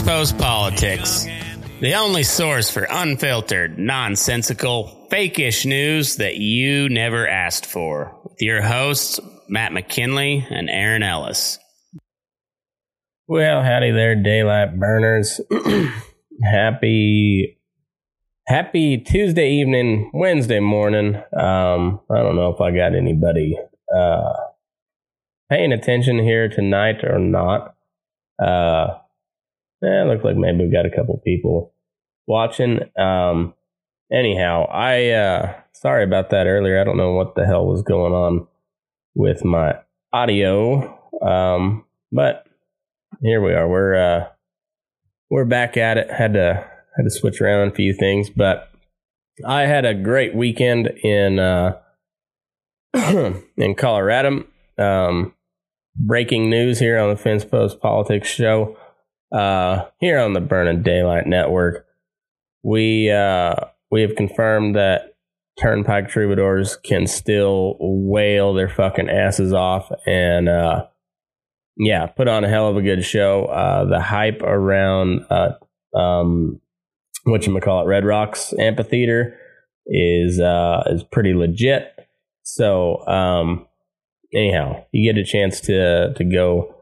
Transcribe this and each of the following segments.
Post Politics, the only source for unfiltered, nonsensical, fake-ish news that you never asked for. With your hosts, Matt McKinley and Aaron Ellis. Well, howdy there, daylight burners. happy, happy Tuesday evening, Wednesday morning. Um, I don't know if I got anybody uh, paying attention here tonight or not. Uh, yeah, look like maybe we've got a couple people watching. Um, anyhow, I uh, sorry about that earlier. I don't know what the hell was going on with my audio, um, but here we are. We're uh, we're back at it. Had to had to switch around a few things, but I had a great weekend in uh, in Colorado. Um, breaking news here on the Fence Post Politics Show. Uh, here on the Burning Daylight Network, we uh, we have confirmed that Turnpike Troubadours can still wail their fucking asses off and uh, yeah, put on a hell of a good show. Uh, the hype around uh, um, what you call it, Red Rocks Amphitheater is uh, is pretty legit. So um, anyhow, you get a chance to to go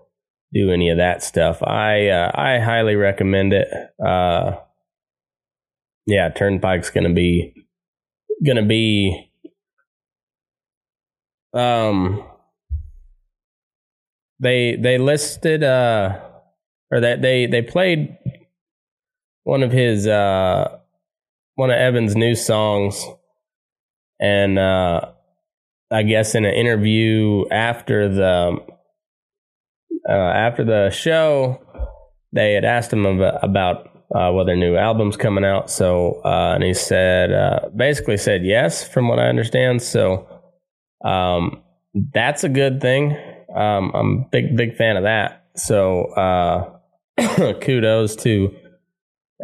do any of that stuff. I uh, I highly recommend it. Uh, yeah, Turnpike's gonna be gonna be um they they listed uh or that they they played one of his uh one of Evan's new songs and uh I guess in an interview after the uh, after the show they had asked him about, uh, whether new albums coming out so uh, and he said uh, basically said yes from what I understand so um that's a good thing um, I'm a big, big fan of that. So uh, kudos to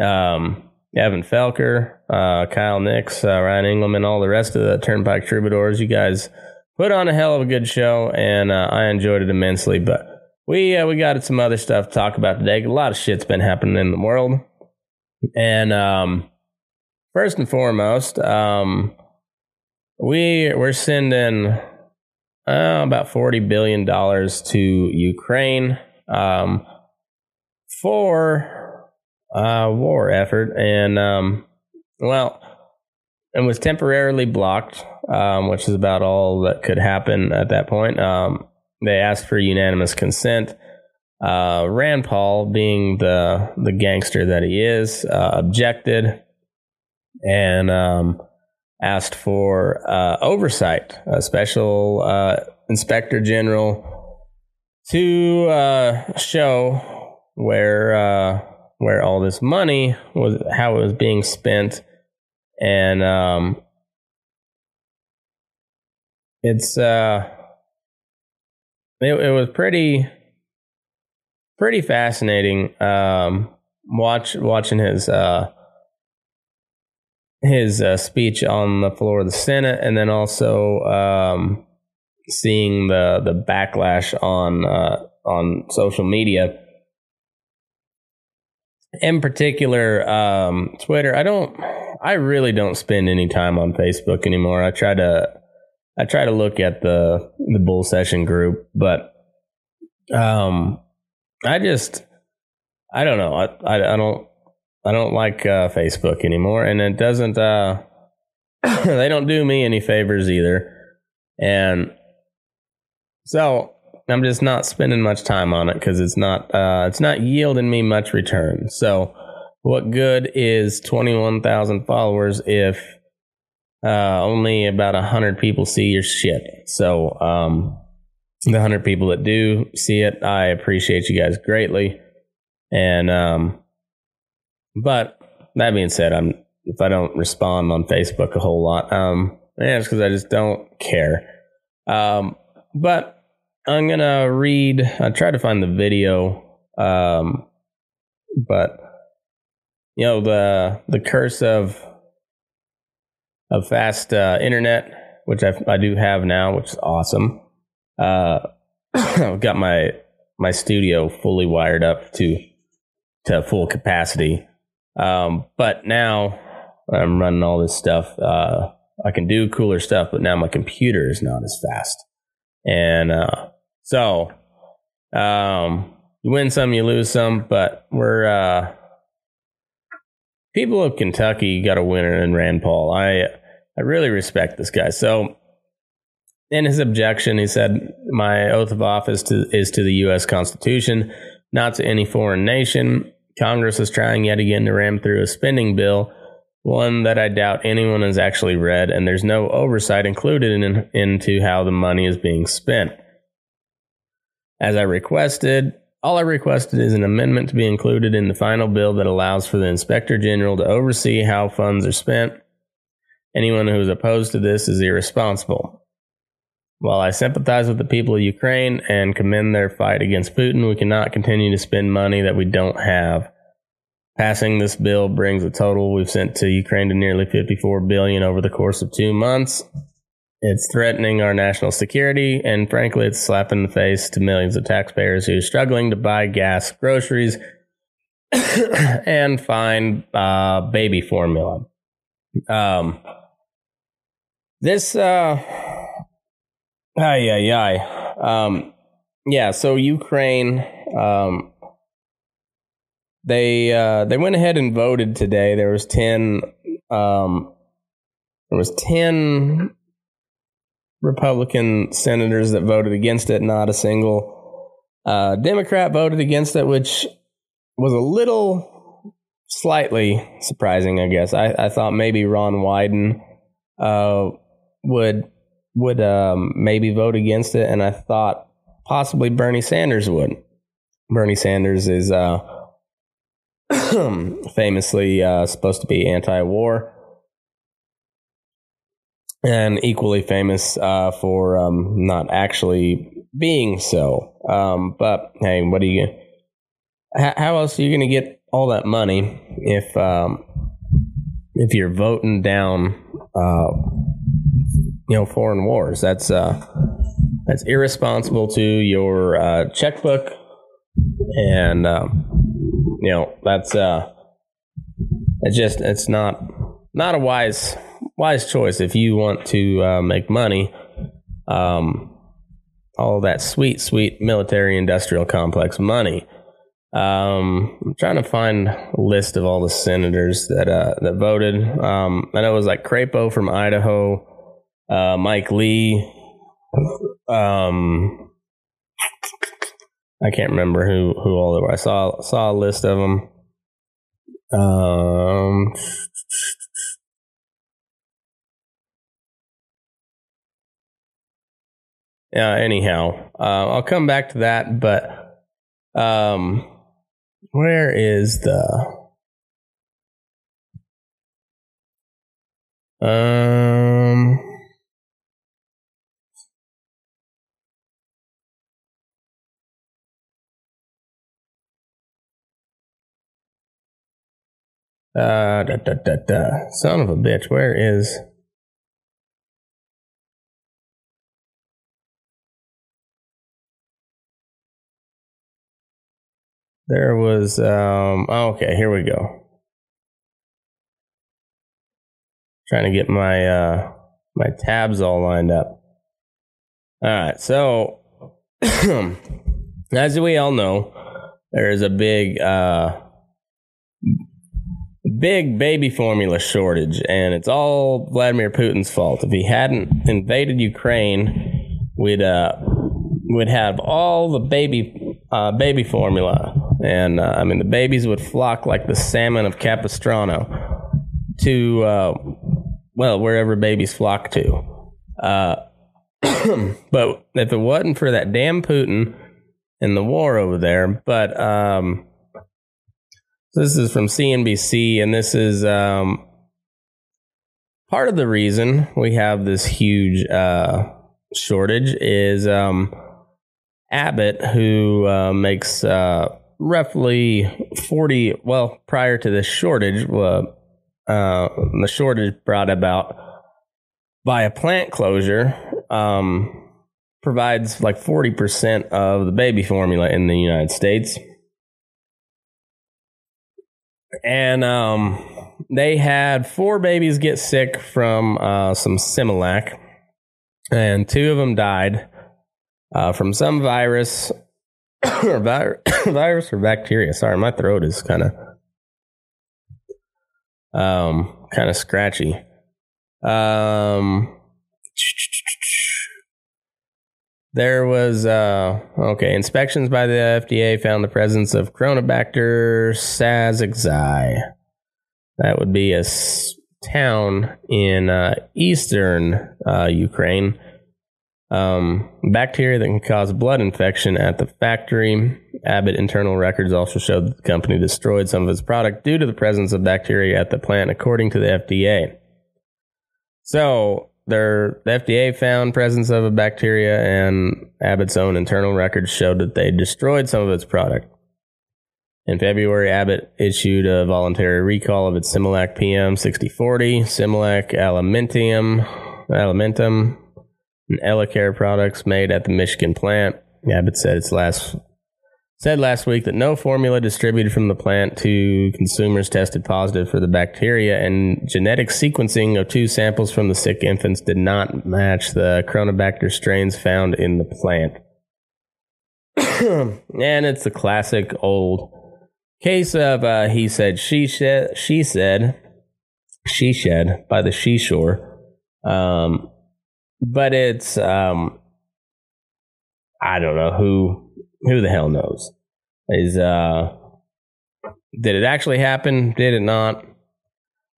um, Evan Felker, uh, Kyle Nix, uh, Ryan Engelman, all the rest of the Turnpike Troubadours. You guys put on a hell of a good show, and uh, I enjoyed it immensely. But we uh, we got some other stuff to talk about today. A lot of shit's been happening in the world, and um, first and foremost, um, we we're sending uh, about forty billion dollars to Ukraine um, for a war effort, and um, well, it was temporarily blocked, um, which is about all that could happen at that point. They asked for unanimous consent. Uh, Rand Paul, being the the gangster that he is, uh, objected and um, asked for uh, oversight, a special uh, inspector general to uh, show where uh, where all this money was, how it was being spent, and um, it's uh, it, it was pretty pretty fascinating um, watch watching his uh, his uh, speech on the floor of the Senate, and then also um, seeing the the backlash on uh, on social media. In particular, um, Twitter. I don't. I really don't spend any time on Facebook anymore. I try to. I try to look at the the bull session group, but um, I just. I don't know. I I, I don't I don't like uh, Facebook anymore, and it doesn't. Uh, they don't do me any favors either, and so I'm just not spending much time on it because it's not. Uh, it's not yielding me much return. So, what good is 21,000 followers if uh, only about a hundred people see your shit? So, um, the hundred people that do see it, I appreciate you guys greatly, and um but that being said, I'm if I don't respond on Facebook a whole lot, um, yeah, it's because I just don't care. Um, but I'm gonna read. I tried to find the video, um, but you know the the curse of of fast uh, internet, which I, I do have now, which is awesome. Uh, I've got my my studio fully wired up to to full capacity um, but now I'm running all this stuff. Uh, I can do cooler stuff, but now my computer is not as fast. And uh, so um, you win some, you lose some, but we're uh, people of Kentucky got a winner in Rand Paul. I I really respect this guy. So in his objection, he said, "My oath of office to, is to the U.S. Constitution, not to any foreign nation. Congress is trying yet again to ram through a spending bill, one that I doubt anyone has actually read, and there's no oversight included in, into how the money is being spent. As I requested, all I requested is an amendment to be included in the final bill that allows for the Inspector General to oversee how funds are spent. Anyone who is opposed to this is irresponsible. While I sympathize with the people of Ukraine and commend their fight against Putin, we cannot continue to spend money that we don't have. Passing this bill brings the total we've sent to Ukraine to nearly 54 billion over the course of 2 months. It's threatening our national security and frankly it's slapping in the face to millions of taxpayers who are struggling to buy gas, groceries, and find uh, baby formula. Um, this uh, Ay, ay, ay. Um, yeah, so Ukraine, um, they uh, they went ahead and voted today. There was ten Um, there was ten Republican senators that voted against it. Not a single uh, Democrat voted against it, which was a little slightly surprising, I guess. I, I thought maybe Ron Wyden uh, would would um, maybe vote against it, and I thought possibly Bernie Sanders would. Bernie Sanders is uh, famously uh, supposed to be anti-war, and equally famous uh, for um, not actually being so. Um, but hey, what are you? How, how else are you going to get all that money if um, if you're voting down, uh, you know, foreign wars? That's uh, that's irresponsible to your uh, checkbook, and um, you know that's uh, it's just it's not not a wise wise choice if you want to uh, make money. Um, all that sweet, sweet military industrial complex money. Um, I'm trying to find a list of all the senators that uh, that voted. Um, I know it was like Crapo from Idaho, uh, Mike Lee. Um, I can't remember who who all they were. I saw saw a list of them. Um, yeah. Anyhow, uh, I'll come back to that. But um, where is the um? Uh, da, da, da, da. Son of a bitch, where is. There was, um, oh, okay, here we go. Trying to get my, uh, my tabs all lined up. All right, so, as we all know, there is a big, uh, big baby formula shortage, and it's all Vladimir Putin's fault. If he hadn't invaded Ukraine, we'd uh, we'd have all the baby uh, baby formula, and uh, I mean the babies would flock like the salmon of Capistrano to uh, well wherever babies flock to. Uh, but if it wasn't for that damn Putin and the war over there, but um, this is from CNBC, and this is um, part of the reason we have this huge uh, shortage is um, Abbott, who uh, makes uh, roughly 40, well, prior to this shortage, uh, the shortage brought about by a plant closure, um, provides like 40% of the baby formula in the United States. And um, they had four babies get sick from uh, some Similac, and two of them died uh, from some virus or vi- virus or bacteria. Sorry, my throat is kind of um kind of scratchy. Um, there was uh, okay inspections by the FDA found the presence of Cronobacter sazixi. That would be a s- town in uh, eastern uh, Ukraine. Um, bacteria that can cause blood infection at the factory. Abbott internal records also showed that the company destroyed some of its product due to the presence of bacteria at the plant, according to the FDA. So their the FDA found presence of a bacteria, and Abbott's own internal records showed that they destroyed some of its product. In February, Abbott issued a voluntary recall of its Similac PM 6040, Similac Alimentum, Alimentum, and Elecare products made at the Michigan plant. Abbott said its last said last week that no formula distributed from the plant to consumers tested positive for the bacteria, and genetic sequencing of two samples from the sick infants did not match the Cronobacter strains found in the plant. and it's the classic old case of uh, he said, she said, she said. she shed by the seashore. Um, but it's um, I don't know who who the hell knows is uh did it actually happen? Did it not?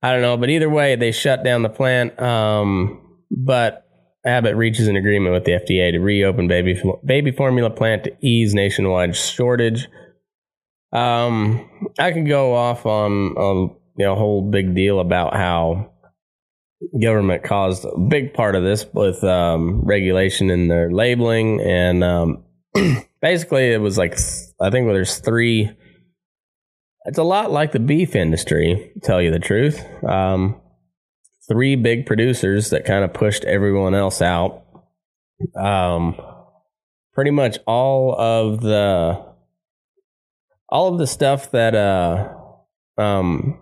I don't know, but either way, they shut down the plant. Um, but Abbott reaches an agreement with the FDA to reopen baby baby formula plant to ease nationwide shortage. Um, I could go off on a you know whole big deal about how government caused a big part of this with um, regulation in their labeling, and um, basically it was like I think there's three. It's a lot like the beef industry, to tell you the truth. Um, three big producers that kind of pushed everyone else out. Um, pretty much all of the all of the stuff that uh um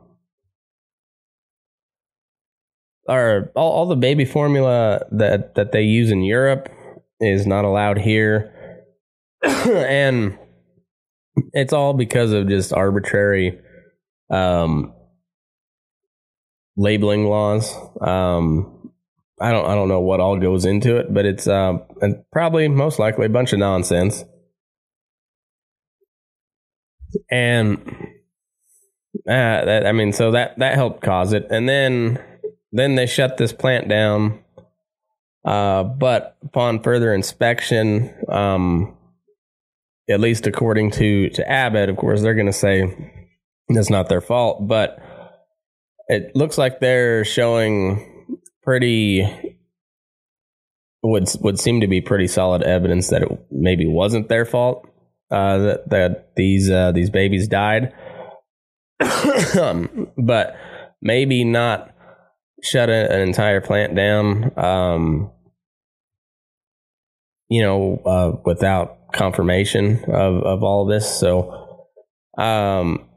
are all, all the baby formula that that they use in Europe is not allowed here. And it's all because of just arbitrary um labeling laws. Um I don't I don't know what all goes into it, but it's uh, and probably most likely a bunch of nonsense. And uh, that I mean, so that that helped cause it, and then then they shut this plant down. Uh, but upon further inspection, um, at least according to to Abbott, of course, they're going to say it's not their fault, but it looks like they're showing pretty would would seem to be pretty solid evidence that it maybe wasn't their fault uh, that that these uh, these babies died, but maybe not shut a, an entire plant down. Um, you know, uh, without confirmation of of all this. So, um,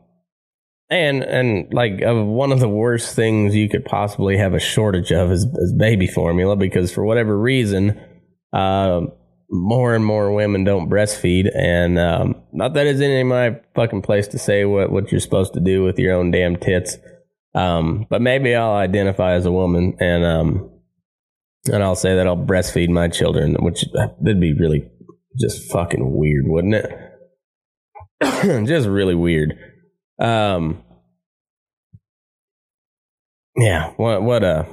and and like uh, one of the worst things you could possibly have a shortage of is, is baby formula because for whatever reason, uh, more and more women don't breastfeed, and um, not that it's any of my fucking place to say what what you're supposed to do with your own damn tits. Um, but maybe I'll identify as a woman, and um, and I'll say that I'll breastfeed my children, which would be really just fucking weird, wouldn't it? just really weird. Um, yeah, what what a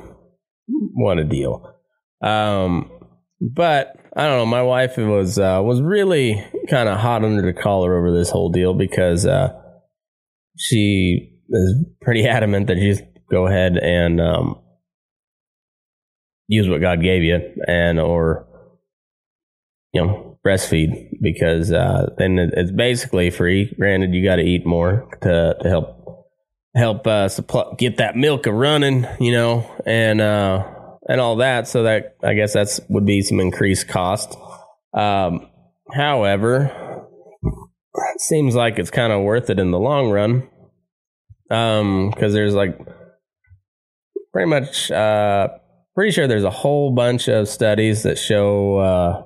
what a deal. Um, but I don't know. My wife was uh, was really kind of hot under the collar over this whole deal because uh, she is pretty adamant that you just go ahead and um, use what God gave you and or you know breastfeed because uh, then it's basically free. Granted, you got to eat more to to help help uh, supply, get that milk a running, you know, and uh, and all that. So that I guess that's would be some increased cost. Um, however, it seems like it's kind of worth it in the long run um because there's like pretty much uh pretty sure there's a whole bunch of studies that show uh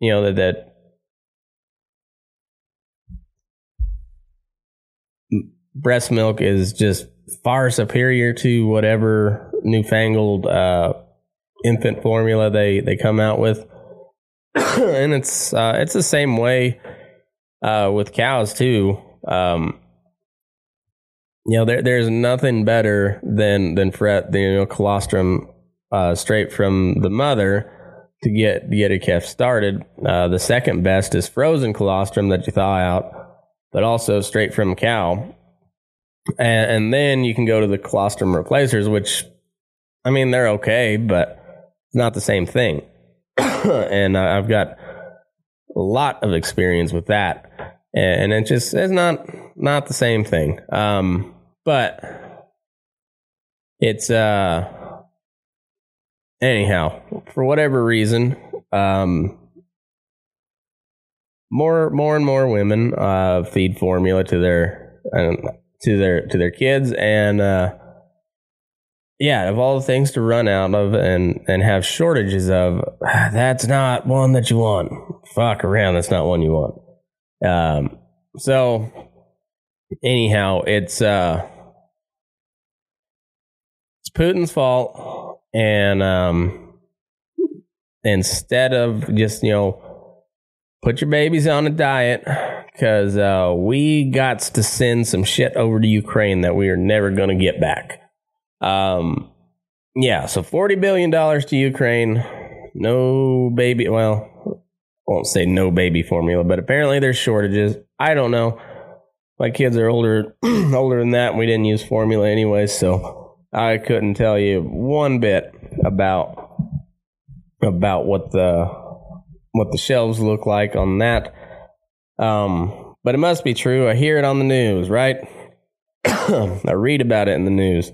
you know that that breast milk is just far superior to whatever newfangled uh infant formula they they come out with. And it's uh it's the same way uh with cows too. Um you know, there there's nothing better than than fret the you know colostrum uh, straight from the mother to get get a calf started. Uh, the second best is frozen colostrum that you thaw out, but also straight from cow. And, and then you can go to the colostrum replacers, which I mean they're okay, but it's not the same thing. and I've got a lot of experience with that and it just it's not not the same thing. Um, but it's uh anyhow for whatever reason, um, more more and more women uh, feed formula to their uh, to their to their kids and. Uh, yeah, of all the things to run out of and and have shortages of, that's not one that you want. Fuck around, that's not one you want. Um, so anyhow, it's uh, it's Putin's fault, and um, instead of just you know put your babies on a diet because uh, we got to send some shit over to Ukraine that we are never going to get back. Um, yeah, so forty billion dollars to Ukraine. No baby. Well, I won't say no baby formula, but apparently there's shortages. I don't know. My kids are older older than that, and we didn't use formula anyway, so I couldn't tell you one bit about about what the what the shelves look like on that. Um, but it must be true. I hear it on the news, right? I read about it in the news.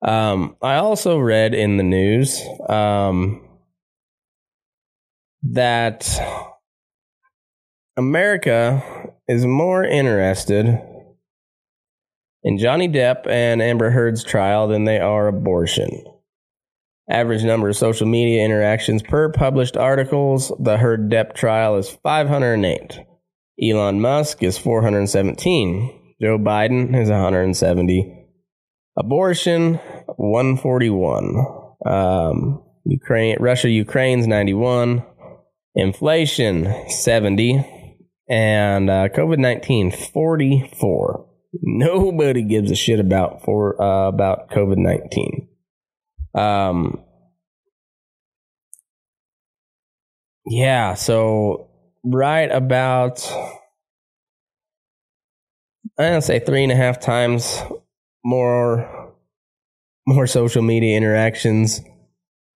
Um, I also read in the news um, that America is more interested in Johnny Depp and Amber Heard's trial than they are abortion. Average number of social media interactions per published articles. The Heard Depp trial is 508. Elon Musk is 417. Joe Biden is 170. Abortion 141. Um, Ukraine, Russia, Ukraine's 91. Inflation 70 and uh, COVID 19 44. Nobody gives a shit about for uh, about COVID 19. Um yeah, so right about I don't say three and a half times more more social media interactions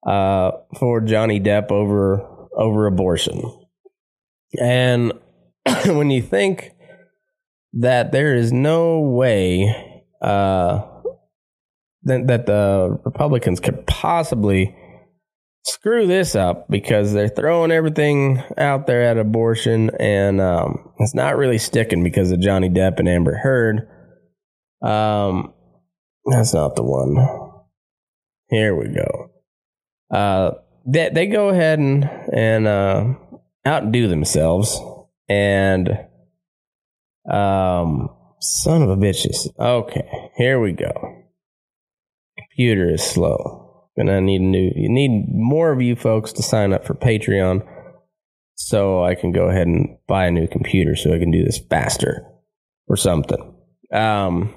uh, for Johnny Depp over over abortion. And when you think that there is no way uh, that, that the Republicans could possibly screw this up because they're throwing everything out there at abortion and um, it's not really sticking because of Johnny Depp and Amber Heard. Um, that's not the one. Here we go. Uh, they they go ahead and and uh, outdo themselves and um son of a bitches. Okay, here we go. Computer is slow. Gonna need a new. You need more of you folks to sign up for Patreon, so I can go ahead and buy a new computer so I can do this faster or something. Um,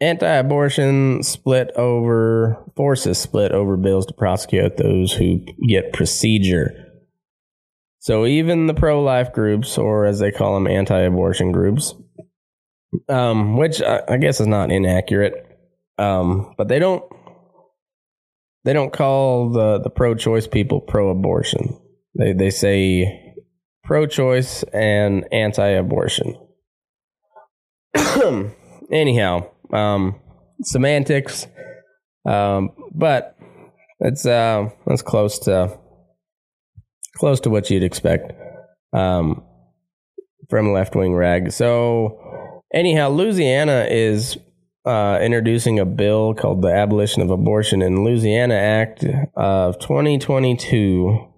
anti-abortion split over forces split over bills to prosecute those who get procedure. So even the pro-life groups, or as they call them, anti-abortion groups, um, which I, I, guess is not inaccurate, um, but they don't they don't call the the pro-choice people pro-abortion. They they say pro-choice and anti-abortion. Anyhow, um, semantics, um, but it's uh, close to close to what you'd expect um, from left wing rag. So anyhow, Louisiana is uh, introducing a bill called the Abolition of Abortion in Louisiana Act of 2022,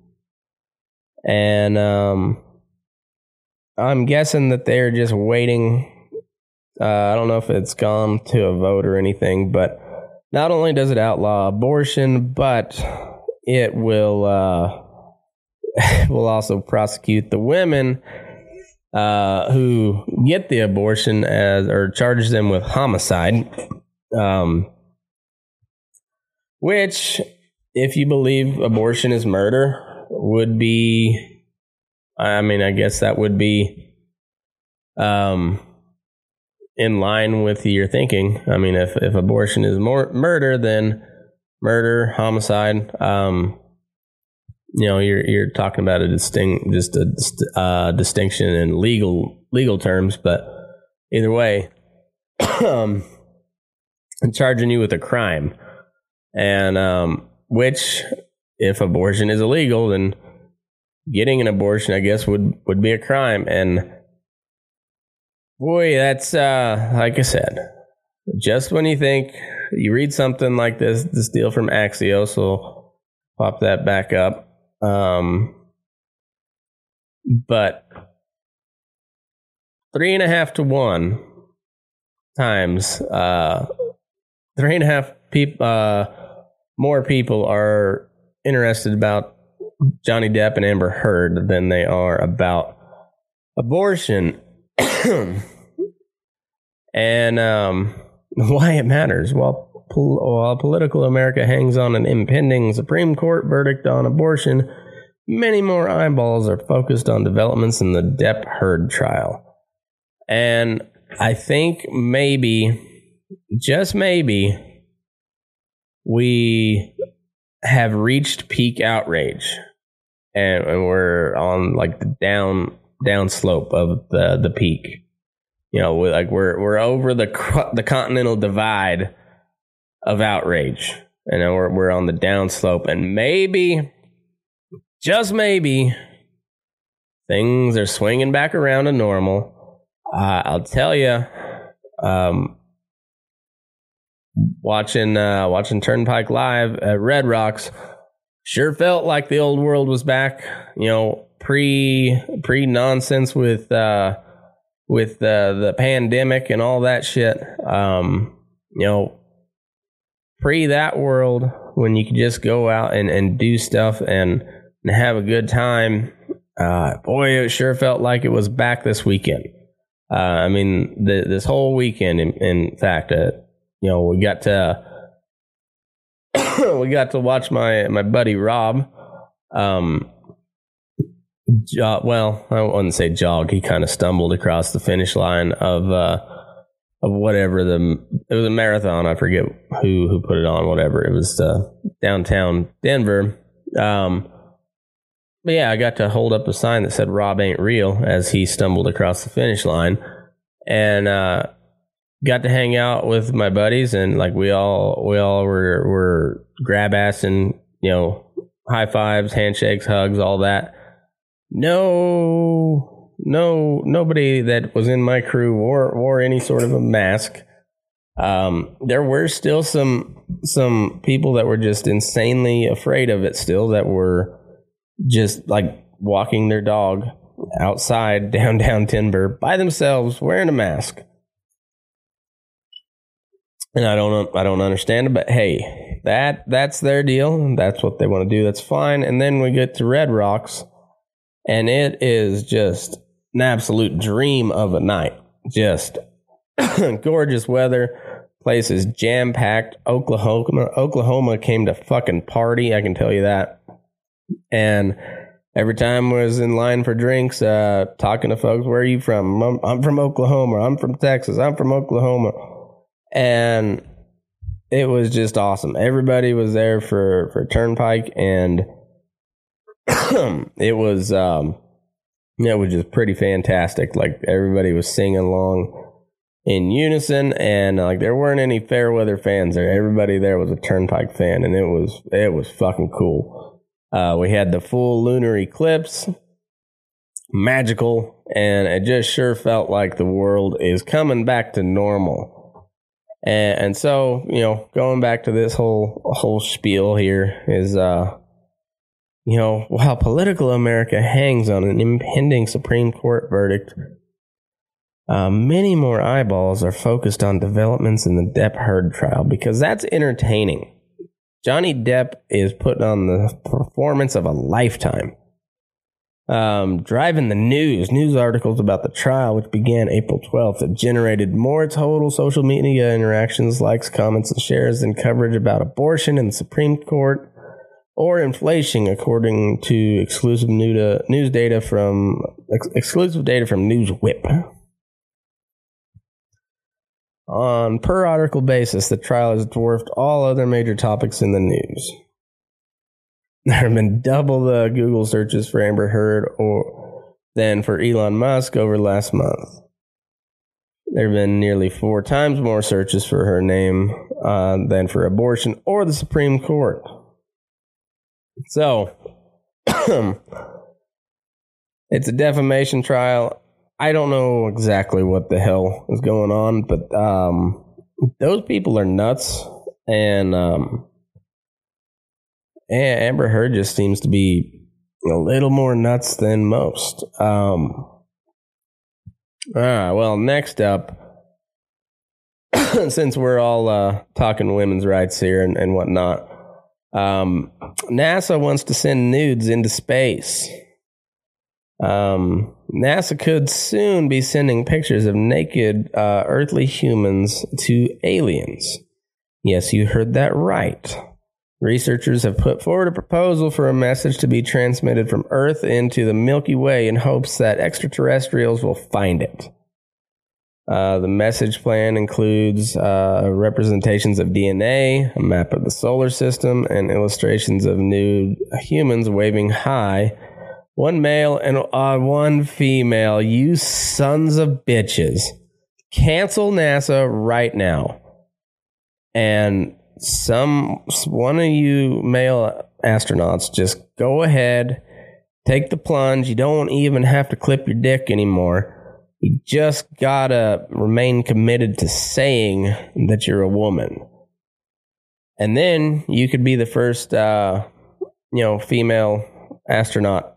and um, I'm guessing that they're just waiting uh, I don't know if it's gone to a vote or anything, but not only does it outlaw abortion, but it will uh, will also prosecute the women uh, who get the abortion as or charges them with homicide, um, which, if you believe abortion is murder, would be. I mean, I guess that would be. Um, in line with your thinking. I mean, if if abortion is more murder, then murder, homicide. Um, you know, you're you're talking about a distinct, just a uh, distinction in legal legal terms, but either way, um, I'm charging you with a crime, and um, which, if abortion is illegal, then getting an abortion, I guess, would would be a crime, and Boy, that's uh, like I said. Just when you think you read something like this, this deal from Axios will pop that back up. Um, but three and a half to one times, uh, three and a half people, uh, more people are interested about Johnny Depp and Amber Heard than they are about abortion, and um, why it matters. Pol- while uh, political America hangs on an impending Supreme Court verdict on abortion, many more eyeballs are focused on developments in the Depp Heard trial. And I think maybe, just maybe, we have reached peak outrage. And, and we're on like the down down slope of the the peak. You know, we're like we're we're over the the continental divide of outrage, and we're we're on the downslope, and maybe, just maybe, things are swinging back around to normal. Uh, I'll tell you, um, watching uh, watching Turnpike live at Red Rocks, sure felt like the old world was back. You know, pre pre nonsense with uh, with uh, the pandemic and all that shit. Um, you know, pre that world when you could just go out and, and do stuff and, and have a good time. Uh, boy, it sure felt like it was back this weekend. Uh, I mean, the, this whole weekend. In, in fact, uh, you know, we got to we got to watch my my buddy Rob. Um, jog, well, I wouldn't say jog. He kind of stumbled across the finish line of uh, of whatever the it was a marathon. I forget who who put it on. Whatever it was, uh, downtown Denver. Um, but yeah, I got to hold up a sign that said "Rob ain't real" as he stumbled across the finish line, and uh, got to hang out with my buddies, and like we all we all were were grab ass and you know high fives, handshakes, hugs, all that no, no, nobody that was in my crew wore wore any sort of a mask. Um, there were still some some people that were just insanely afraid of it. Still, that were just like walking their dog outside downtown Timber by themselves wearing a mask. And I don't I don't understand it, but hey, that that's their deal. That's what they want to do. That's fine. And then we get to Red Rocks and it is just an absolute dream of a night. Just gorgeous weather. Place is jam packed. Oklahoma, Oklahoma came to fucking party. I can tell you that. And every time I was in line for drinks, uh, talking to folks, where are you from? I'm, I'm from Oklahoma. I'm from Texas. I'm from Oklahoma. And it was just awesome. Everybody was there for, for Turnpike and it was um, it was just pretty fantastic. Like everybody was singing along in unison, and like there weren't any fair weather fans there. Everybody there was a Turnpike fan, and it was it was fucking cool. Uh, we had the full lunar eclipse, magical, and it just sure felt like the world is coming back to normal. And, and so, you know, going back to this whole whole spiel here is uh you know, while political America hangs on an impending Supreme Court verdict, uh, many more eyeballs are focused on developments in the Depp Heard trial because that's entertaining. Johnny Depp is putting on the performance of a lifetime. Um, driving the news, news articles about the trial, which began April 12th, have generated more total social media interactions, likes, comments, and shares than coverage about abortion in the Supreme Court or inflation, according to exclusive news data from ex- exclusive data from NewsWhip. On per article basis, the trial has dwarfed all other major topics in the news. There have been double the Google searches for Amber Heard or than for Elon Musk over last month. There have been nearly four times more searches for her name uh, than for abortion or the Supreme Court. So, it's a defamation trial. I don't know exactly what the hell is going on, but um, those people are nuts, and um, Amber Heard just seems to be a little more nuts than most. Um, right, well, next up, since we're all uh, talking women's rights here and, and whatnot, um, NASA wants to send nudes into space. Um, NASA could soon be sending pictures of naked uh, earthly humans to aliens. Yes, you heard that right. Researchers have put forward a proposal for a message to be transmitted from Earth into the Milky Way in hopes that extraterrestrials will find it. Uh, the message plan includes uh, representations of DNA, a map of the solar system, and illustrations of nude humans waving high. One male and uh, one female. You sons of bitches. Cancel NASA right now. And some one of you male astronauts just go ahead, take the plunge. You don't even have to clip your dick anymore you just gotta remain committed to saying that you're a woman. And then you could be the first, uh, you know, female astronaut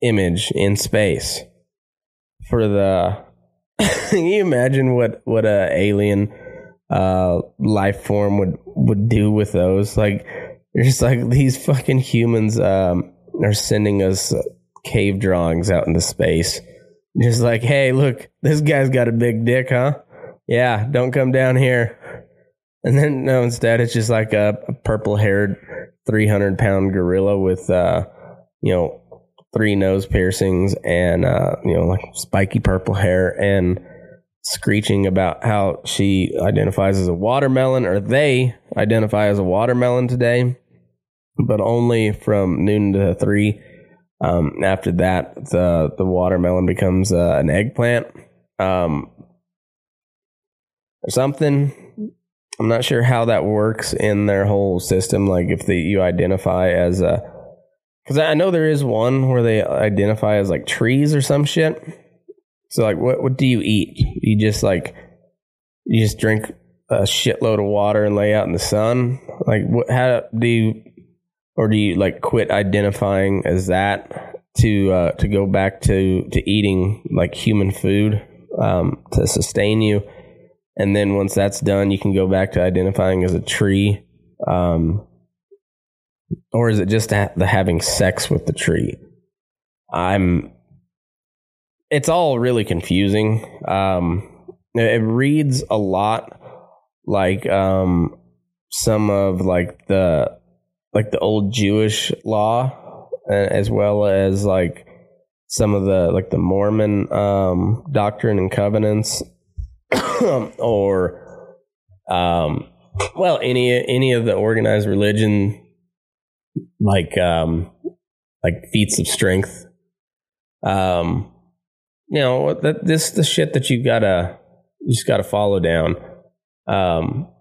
image in space for the. Can you imagine what what a alien uh, life form would would do with those? Like, there's like these fucking humans um, are sending us cave drawings out into space just like, hey, look, this guy's got a big dick, huh? Yeah, don't come down here. And then no, instead it's just like a, a purple haired, three hundred pound gorilla with, uh, you know, three nose piercings and uh, you know, like spiky purple hair and screeching about how she identifies as a watermelon or they identify as a watermelon today, but only from noon to three um, after that, the the watermelon becomes uh, an eggplant um, or something. I'm not sure how that works in their whole system. Like if you identify as a, because I know there is one where they identify as like trees or some shit. So like, what what do you eat? You just like you just drink a shitload of water and lay out in the sun. Like, what? How do you or do you like quit identifying as that to uh, to go back to to eating like human food um, to sustain you, and then once that's done, you can go back to identifying as a tree, um, or is it just the having sex with the tree? I'm. It's all really confusing. Um, it reads a lot like um, some of like the like the old Jewish law, as well as like some of the like the Mormon um, doctrine and covenants, or um, well, any any of the organized religion, like um, like feats of strength. Um, you know that this the shit that you gotta you just gotta follow down. Um,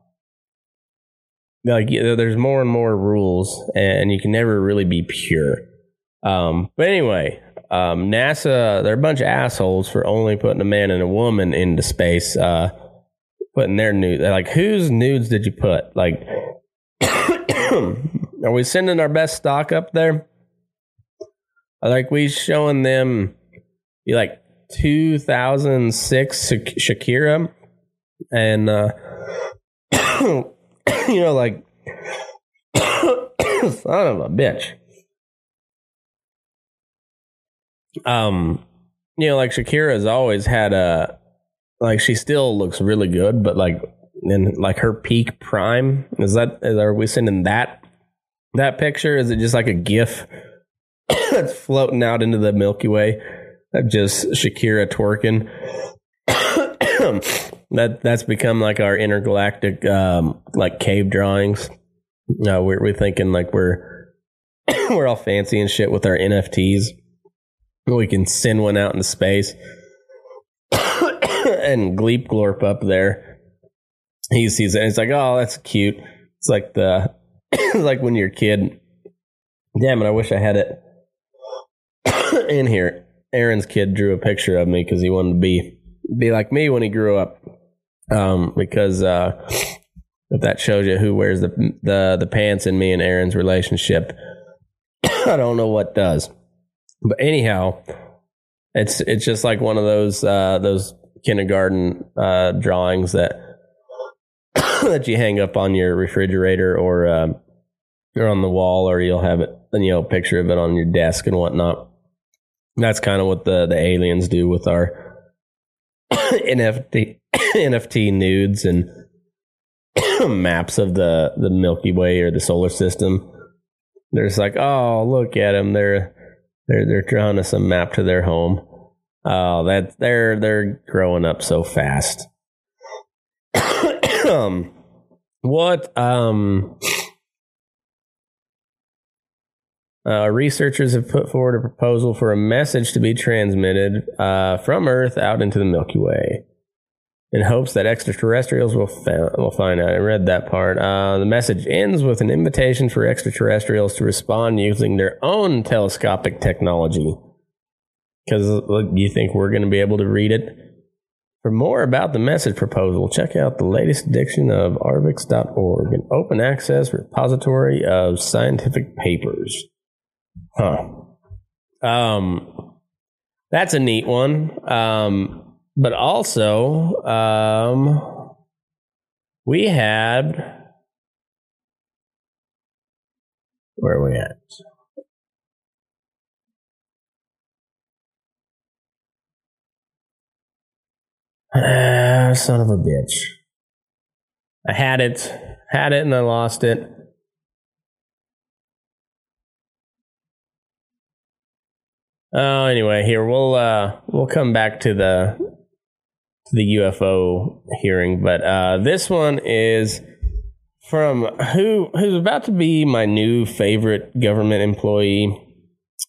like there's more and more rules and you can never really be pure. Um, but anyway um, nasa they're a bunch of assholes for only putting a man and a woman into space uh, putting their nudes like whose nudes did you put? Like are we sending our best stock up there? Like we showing them like 2006 shakira and uh you know, like, son of a bitch. Um, you know, like Shakira has always had a, like, she still looks really good, but like, in like her peak prime, is that, are we sending that, that picture? Is it just like a GIF that's floating out into the Milky Way of just Shakira twerking? That that's become like our intergalactic um, like cave drawings. No, we're we're thinking like we're we're all fancy and shit with our NFTs. We can send one out into space and Gleep Glorp up there. He sees it and it's like, oh, that's cute. It's like the like when you're a kid. Damn it, I wish I had it in here. Aaron's kid drew a picture of me because he wanted to be be like me when he grew up um, because uh, if that shows you who wears the the the pants in me and Aaron's relationship, I don't know what does. But anyhow, it's it's just like one of those uh, those kindergarten uh, drawings that that you hang up on your refrigerator or um, or on the wall, or you'll have it, you know, picture of it on your desk and whatnot. That's kind of what the the aliens do with our NFT NFT nudes and maps of the the Milky Way or the solar system. They're just like, oh, look at them. They're they're they're drawing us a map to their home. Oh, that they're they're growing up so fast. um, what um uh, researchers have put forward a proposal for a message to be transmitted uh, from Earth out into the Milky Way in hopes that extraterrestrials will, fa- will find out. I read that part. Uh, the message ends with an invitation for extraterrestrials to respond using their own telescopic technology. Because you think we're going to be able to read it? For more about the message proposal, check out the latest edition of arvix.org, an open access repository of scientific papers. Huh. Um, that's a neat one. Um, but also, um, we had where are we at? Ah, son of a bitch. I had it, had it, and I lost it. Oh, anyway, here we'll uh, we'll come back to the the UFO hearing, but uh, this one is from who who's about to be my new favorite government employee,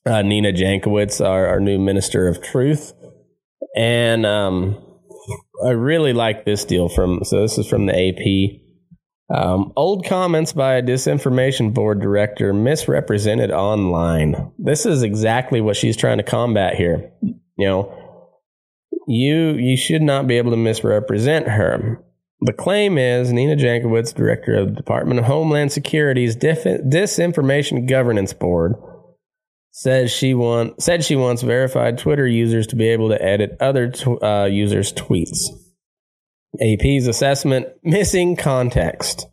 uh, Nina Jankowicz, our, our new minister of truth, and um, I really like this deal from. So this is from the AP. Um, old comments by a disinformation board director misrepresented online. This is exactly what she's trying to combat here. You know, you you should not be able to misrepresent her. The claim is Nina Jankowicz, director of the Department of Homeland Security's Disinformation Governance Board, says she want said she wants verified Twitter users to be able to edit other tw- uh, users' tweets. AP's assessment missing context.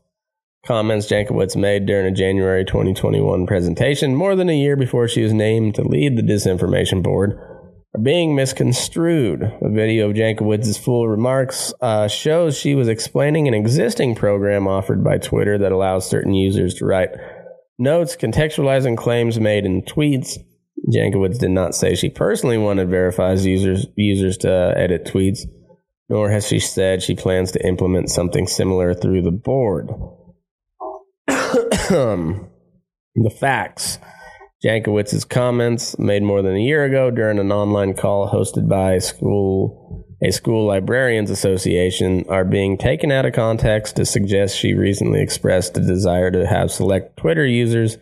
Comments Jankowicz made during a January 2021 presentation, more than a year before she was named to lead the disinformation board, are being misconstrued. A video of Jankowicz's full remarks uh, shows she was explaining an existing program offered by Twitter that allows certain users to write notes contextualizing claims made in tweets. Jankowicz did not say she personally wanted verified users users to edit tweets nor has she said she plans to implement something similar through the board. the facts. Jankowicz's comments made more than a year ago during an online call hosted by school a school librarians association are being taken out of context to suggest she recently expressed a desire to have select Twitter users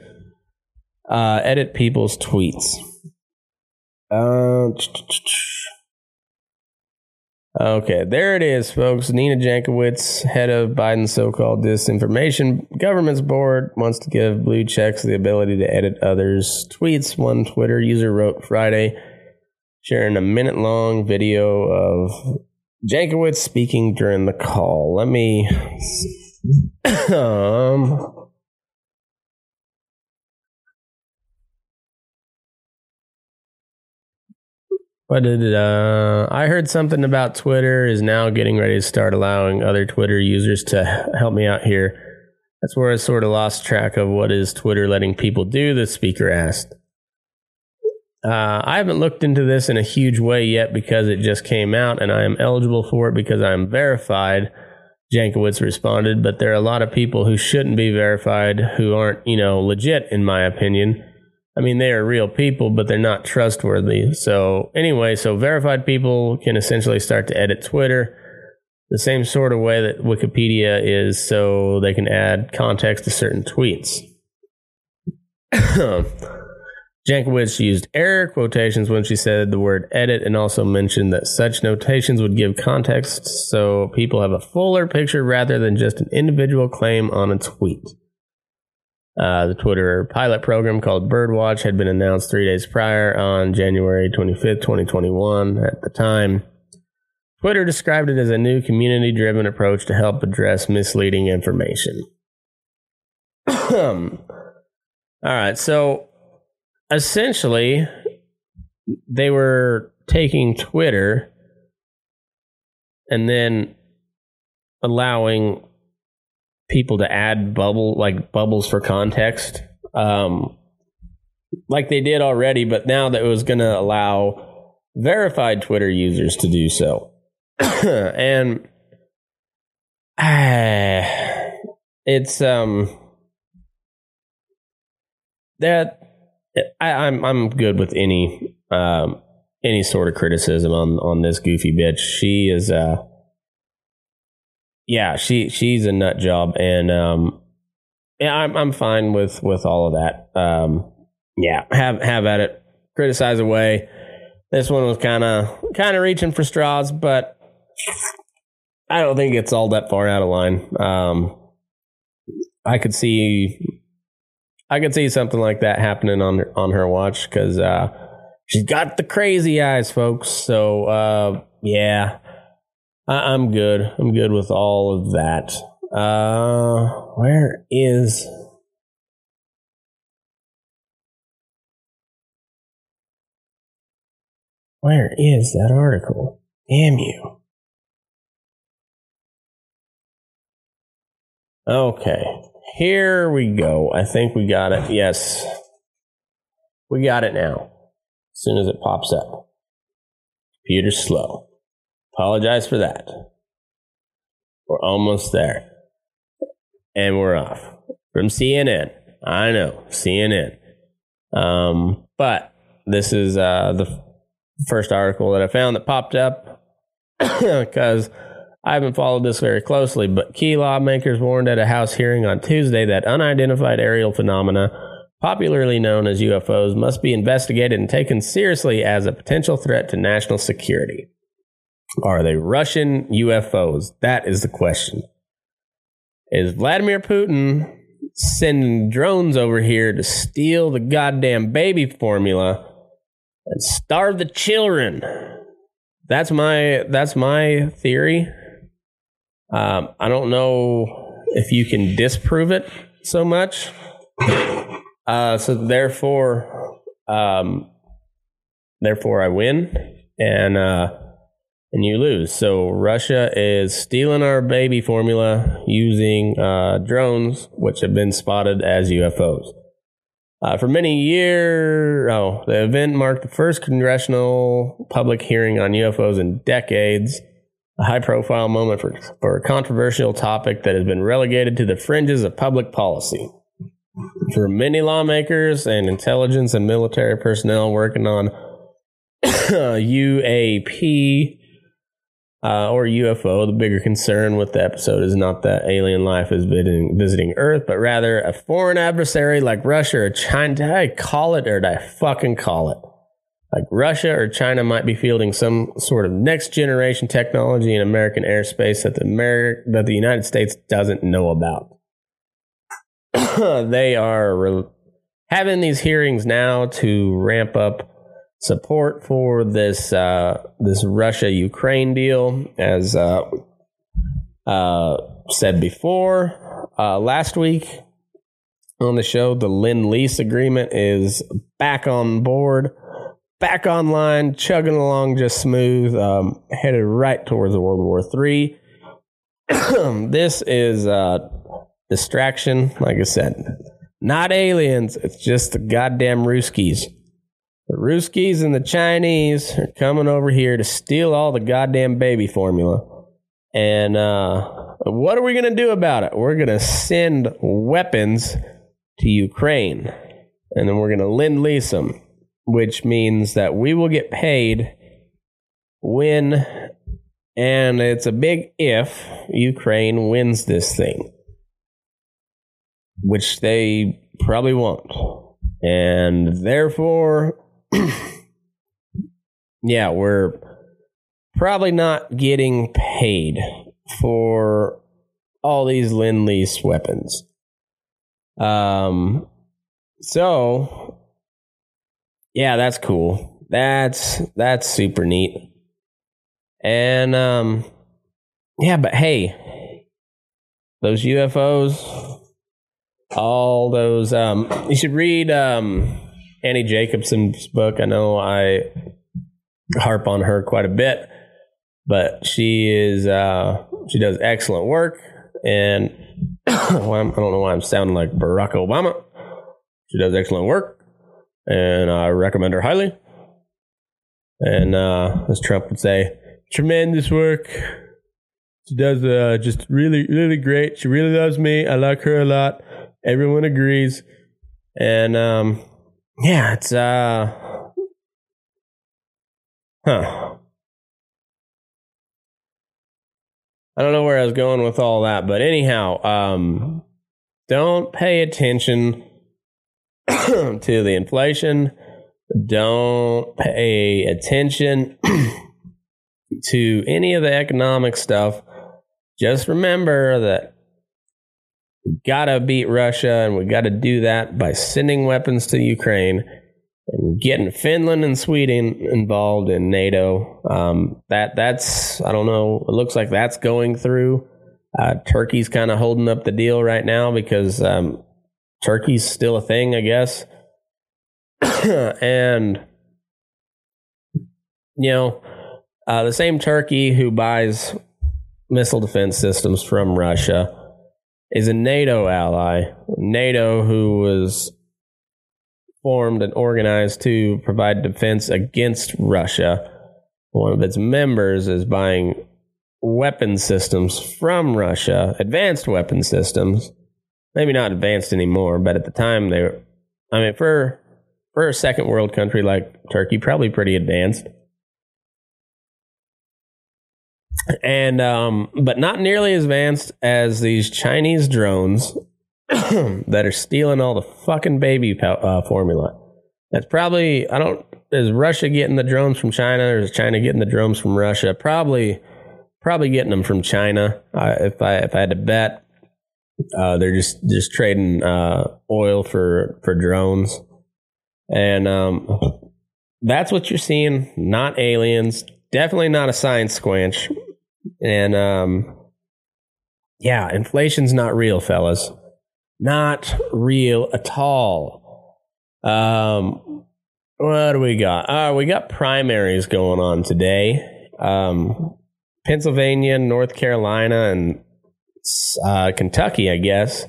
uh, edit people's tweets. Uh, Okay, there it is, folks. Nina Jankowicz, head of Biden's so called disinformation governance board, wants to give blue checks the ability to edit others' tweets. One Twitter user wrote Friday, sharing a minute long video of Jankowicz speaking during the call. Let me. um, Did uh, I heard something about Twitter is now getting ready to start allowing other Twitter users to help me out here. That's where I sort of lost track of what is Twitter letting people do. The speaker asked. Uh, I haven't looked into this in a huge way yet because it just came out and I am eligible for it because I'm verified. Jankowicz responded, but there are a lot of people who shouldn't be verified who aren't, you know, legit in my opinion. I mean, they are real people, but they're not trustworthy. So, anyway, so verified people can essentially start to edit Twitter the same sort of way that Wikipedia is, so they can add context to certain tweets. Jankowicz used error quotations when she said the word edit and also mentioned that such notations would give context so people have a fuller picture rather than just an individual claim on a tweet. Uh, the Twitter pilot program called Birdwatch had been announced three days prior on January 25th, 2021. At the time, Twitter described it as a new community driven approach to help address misleading information. All right, so essentially, they were taking Twitter and then allowing people to add bubble like bubbles for context um, like they did already but now that it was going to allow verified twitter users to do so and uh, it's um that I, I'm I'm good with any um any sort of criticism on on this goofy bitch. She is uh yeah, she she's a nut job and um yeah, I'm I'm fine with with all of that. Um yeah, have have at it. Criticize away. This one was kind of kind of reaching for straws, but I don't think it's all that far out of line. Um I could see I could see something like that happening on her, on her watch cuz uh she's got the crazy eyes, folks. So uh yeah. I- I'm good. I'm good with all of that. Uh, where is? Where is that article? Damn you. Okay, here we go. I think we got it. Yes, we got it now. As soon as it pops up, computer's slow. Apologize for that. We're almost there. And we're off. From CNN. I know, CNN. Um, but this is uh, the first article that I found that popped up because I haven't followed this very closely. But key lawmakers warned at a House hearing on Tuesday that unidentified aerial phenomena, popularly known as UFOs, must be investigated and taken seriously as a potential threat to national security. Are they Russian UFOs? That is the question. Is Vladimir Putin sending drones over here to steal the goddamn baby formula and starve the children? That's my that's my theory. Um, I don't know if you can disprove it so much. Uh, so therefore, um, therefore I win, and uh, and you lose. So Russia is stealing our baby formula using uh, drones, which have been spotted as UFOs. Uh, for many years, oh, the event marked the first congressional public hearing on UFOs in decades. A high profile moment for, for a controversial topic that has been relegated to the fringes of public policy. For many lawmakers and intelligence and military personnel working on UAP uh, or UFO, the bigger concern with the episode is not that alien life is visiting, visiting Earth, but rather a foreign adversary like Russia or China. Did I call it or did I fucking call it? Like Russia or China might be fielding some sort of next generation technology in American airspace that the Ameri- that the United States doesn't know about. they are re- having these hearings now to ramp up support for this uh, this Russia Ukraine deal, as uh, uh, said before uh, last week on the show. The Lend Lease agreement is back on board, back online, chugging along just smooth, um, headed right towards World War Three. this is uh, distraction, like I said. Not aliens, it's just the goddamn Ruskies. The Ruskies and the Chinese are coming over here to steal all the goddamn baby formula. And uh, what are we going to do about it? We're going to send weapons to Ukraine. And then we're going to lend lease them, which means that we will get paid when, and it's a big if, Ukraine wins this thing, which they probably won't. And therefore, yeah, we're probably not getting paid for all these Lend Lease weapons. Um, so yeah, that's cool. That's that's super neat. And um, yeah, but hey, those UFOs, all those. Um, you should read um, Annie Jacobson's book. I know I harp on her quite a bit, but she is uh, she does excellent work. And I don't know why I'm sounding like Barack Obama. She does excellent work, and I recommend her highly. And uh, as Trump would say, tremendous work. She does uh, just really, really great. She really loves me. I like her a lot. Everyone agrees. And um, yeah, it's uh, huh. I don't know where I was going with all that, but anyhow, um, don't pay attention to the inflation. Don't pay attention to any of the economic stuff. Just remember that we gotta beat Russia, and we gotta do that by sending weapons to Ukraine and getting Finland and Sweden involved in NATO. Um, that that's I don't know. It looks like that's going through. Uh, Turkey's kind of holding up the deal right now because um, Turkey's still a thing, I guess. and you know, uh, the same Turkey who buys missile defense systems from Russia is a NATO ally. NATO, who was formed and organized to provide defense against Russia. One of its members is buying weapon systems from Russia, advanced weapon systems. Maybe not advanced anymore, but at the time they were, I mean, for, for a second world country like Turkey, probably pretty advanced. And, um, but not nearly as advanced as these Chinese drones that are stealing all the fucking baby uh, formula. That's probably I don't. Is Russia getting the drones from China, or is China getting the drones from Russia? Probably, probably getting them from China. Uh, if I if I had to bet, uh, they're just just trading uh, oil for for drones, and um, that's what you're seeing. Not aliens. Definitely not a science squanch. And um, yeah, inflation's not real, fellas not real at all. Um, what do we got? Uh, we got primaries going on today. Um, Pennsylvania, North Carolina, and uh, Kentucky, I guess.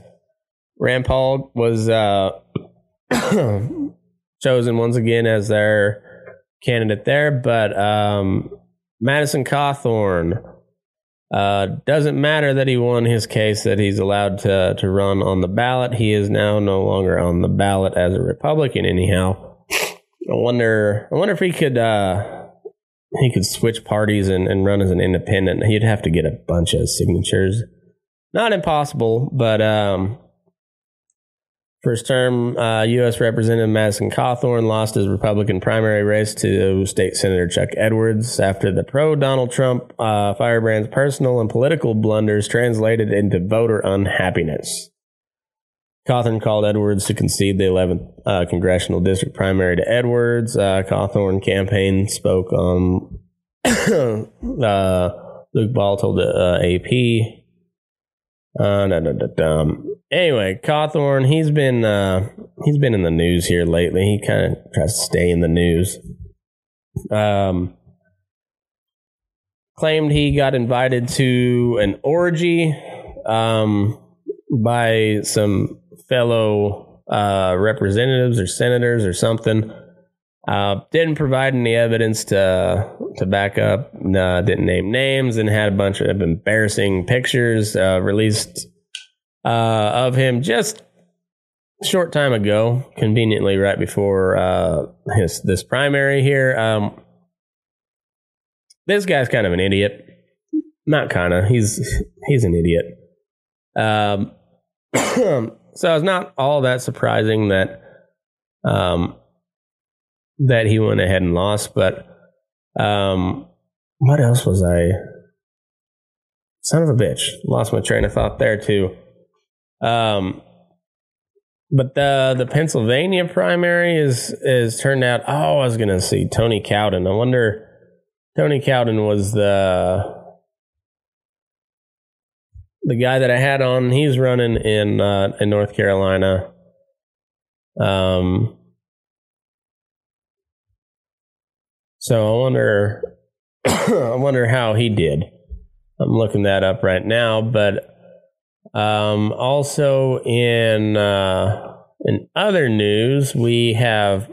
Rand Paul was uh, chosen once again as their candidate there, but um, Madison Cawthorn uh, doesn't matter that he won his case, that he's allowed to, to run on the ballot. He is now no longer on the ballot as a Republican, anyhow. I wonder, I wonder if he could, uh, he could switch parties and, and run as an independent. He'd have to get a bunch of signatures. Not impossible, but um, First term uh, U.S. Representative Madison Cawthorn lost his Republican primary race to State Senator Chuck Edwards after the pro Donald Trump uh, firebrand's personal and political blunders translated into voter unhappiness. Cawthorn called Edwards to concede the 11th uh, congressional district primary to Edwards. Uh, Cawthorn campaign spoke on uh, Luke Ball told the uh, AP. Uh, da, da, da. Anyway, Cawthorn, he's been uh, he's been in the news here lately. He kind of tries to stay in the news. Um, claimed he got invited to an orgy um, by some fellow uh, representatives or senators or something. Uh, didn't provide any evidence to to back up. Uh, didn't name names and had a bunch of embarrassing pictures uh, released uh, of him just short time ago, conveniently right before uh, his this primary here. Um, this guy's kind of an idiot. Not kind of. He's he's an idiot. Um, so it's not all that surprising that um, that he went ahead and lost. But um, what else was I? Son of a bitch, lost my train of thought there too. Um, but the the Pennsylvania primary is is turned out. Oh, I was gonna see Tony Cowden. I wonder Tony Cowden was the the guy that I had on. He's running in uh, in North Carolina. Um, so I wonder, I wonder how he did. I'm looking that up right now, but um, also in uh, in other news, we have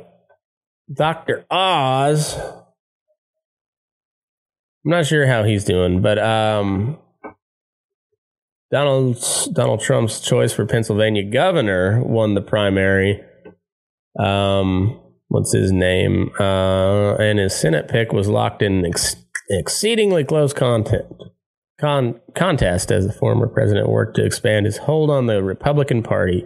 Doctor Oz. I'm not sure how he's doing, but um, Donald Donald Trump's choice for Pennsylvania governor won the primary. Um, what's his name? Uh, and his Senate pick was locked in ex- exceedingly close content con- contest as the former president worked to expand his hold on the Republican Party.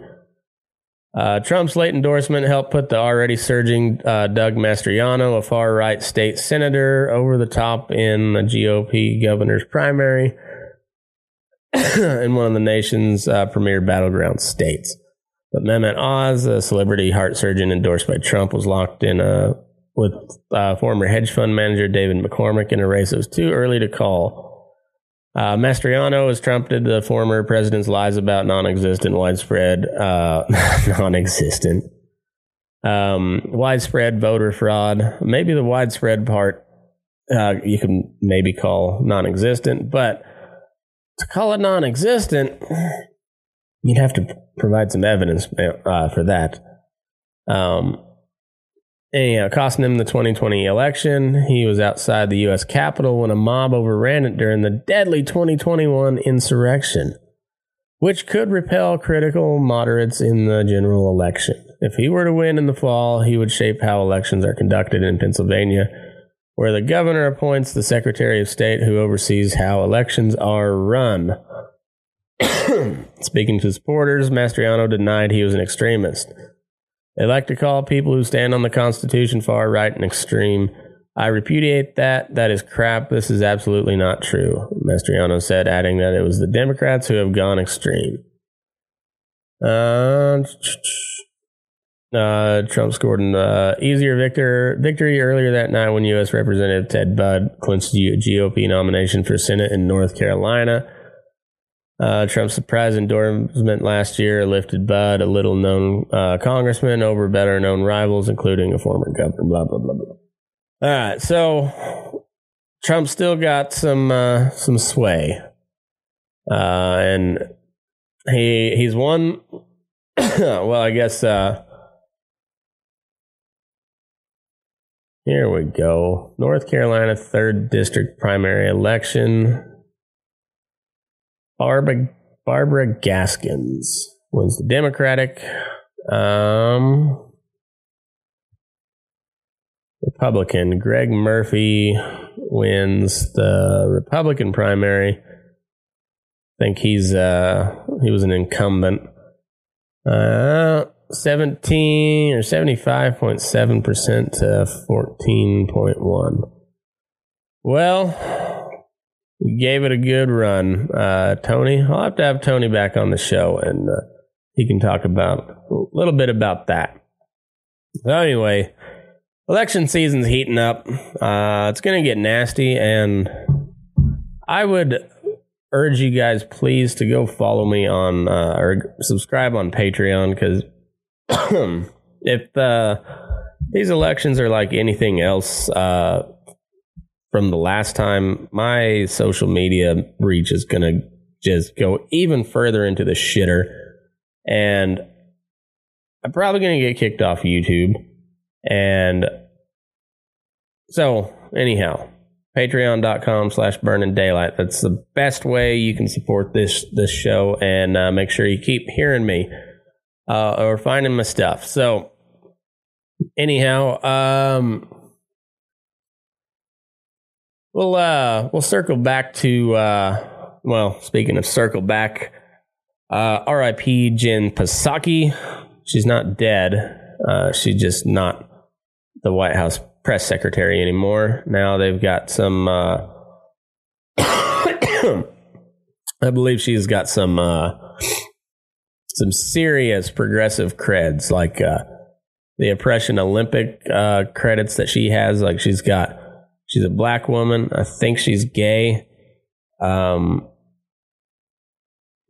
Uh, Trump's late endorsement helped put the already surging uh, Doug Mastriano, a far right state senator, over the top in the GOP governor's primary in one of the nation's uh, premier battleground states. But Mehmet Oz, a celebrity heart surgeon endorsed by Trump, was locked in a, with uh, former hedge fund manager David McCormick in a race that was too early to call. Uh, Mastriano has trumpeted the former president's lies about non-existent, widespread, uh, non-existent, um, widespread voter fraud. Maybe the widespread part uh, you can maybe call non-existent, but to call it non-existent, you'd have to provide some evidence uh, for that. Um, Anyhow, costing him the 2020 election. He was outside the U.S. Capitol when a mob overran it during the deadly 2021 insurrection, which could repel critical moderates in the general election. If he were to win in the fall, he would shape how elections are conducted in Pennsylvania, where the governor appoints the Secretary of State who oversees how elections are run. Speaking to supporters, Mastriano denied he was an extremist. They like to call people who stand on the Constitution far right and extreme. I repudiate that. That is crap. This is absolutely not true, Mastriano said, adding that it was the Democrats who have gone extreme. Uh, uh, Trump scored an uh, easier victor, victory earlier that night when U.S. Representative Ted Budd clinched the GOP nomination for Senate in North Carolina. Uh, Trump's surprise endorsement last year lifted Budd, a little known uh, congressman, over better known rivals, including a former governor, blah, blah, blah, blah. All right. So Trump still got some, uh, some sway. Uh, and he, he's won. well, I guess, uh, here we go. North Carolina 3rd District primary election. Barbara Barbara Gaskins wins the Democratic. Um, Republican Greg Murphy wins the Republican primary. I think he's uh he was an incumbent. Uh 17 or 75.7% to 14.1. Well, gave it a good run. Uh, Tony, I'll have to have Tony back on the show and uh, he can talk about a little bit about that. So anyway, election season's heating up. Uh, it's going to get nasty, and I would urge you guys please to go follow me on uh, or subscribe on Patreon because if uh, these elections are like anything else, uh, from the last time, my social media reach is going to just go even further into the shitter. And I'm probably going to get kicked off YouTube. And so, anyhow, patreon.com slash burning daylight. That's the best way you can support this, this show and uh, make sure you keep hearing me uh, or finding my stuff. So, anyhow, um, We'll uh we'll circle back to uh well, speaking of circle back, uh RIP Jen Psaki. She's not dead. Uh she's just not the White House press secretary anymore. Now they've got some uh I believe she's got some uh some serious progressive creds like the oppression Olympic credits that she has like she's got She's a black woman. I think she's gay. Um,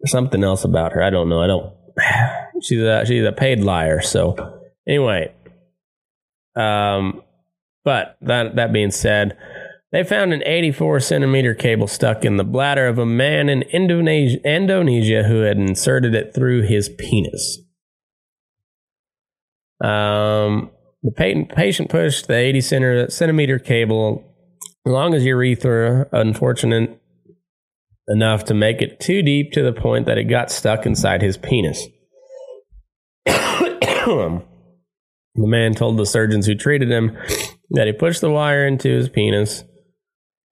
something else about her. I don't know. I don't. She's a she's a paid liar. So anyway, um, but that that being said, they found an 84 centimeter cable stuck in the bladder of a man in Indonesia, Indonesia who had inserted it through his penis. Um, the patient pushed the 80 centimeter cable along his urethra, unfortunate enough to make it too deep to the point that it got stuck inside his penis. the man told the surgeons who treated him that he pushed the wire into his penis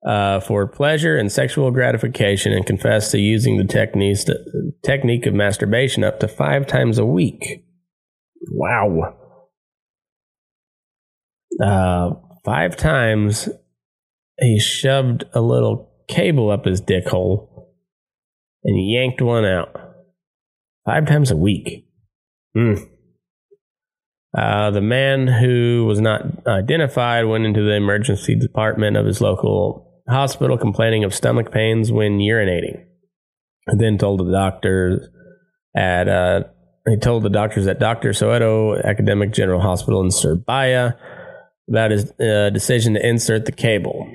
uh, for pleasure and sexual gratification and confessed to using the techniques to, technique of masturbation up to five times a week. Wow. Uh, five times he shoved a little cable up his dick hole and yanked one out. Five times a week. Hmm. Uh, the man who was not identified went into the emergency department of his local hospital complaining of stomach pains when urinating. And then told the doctors at uh, he told the doctors at Dr. Soweto Academic General Hospital in Surabaya about his uh, decision to insert the cable.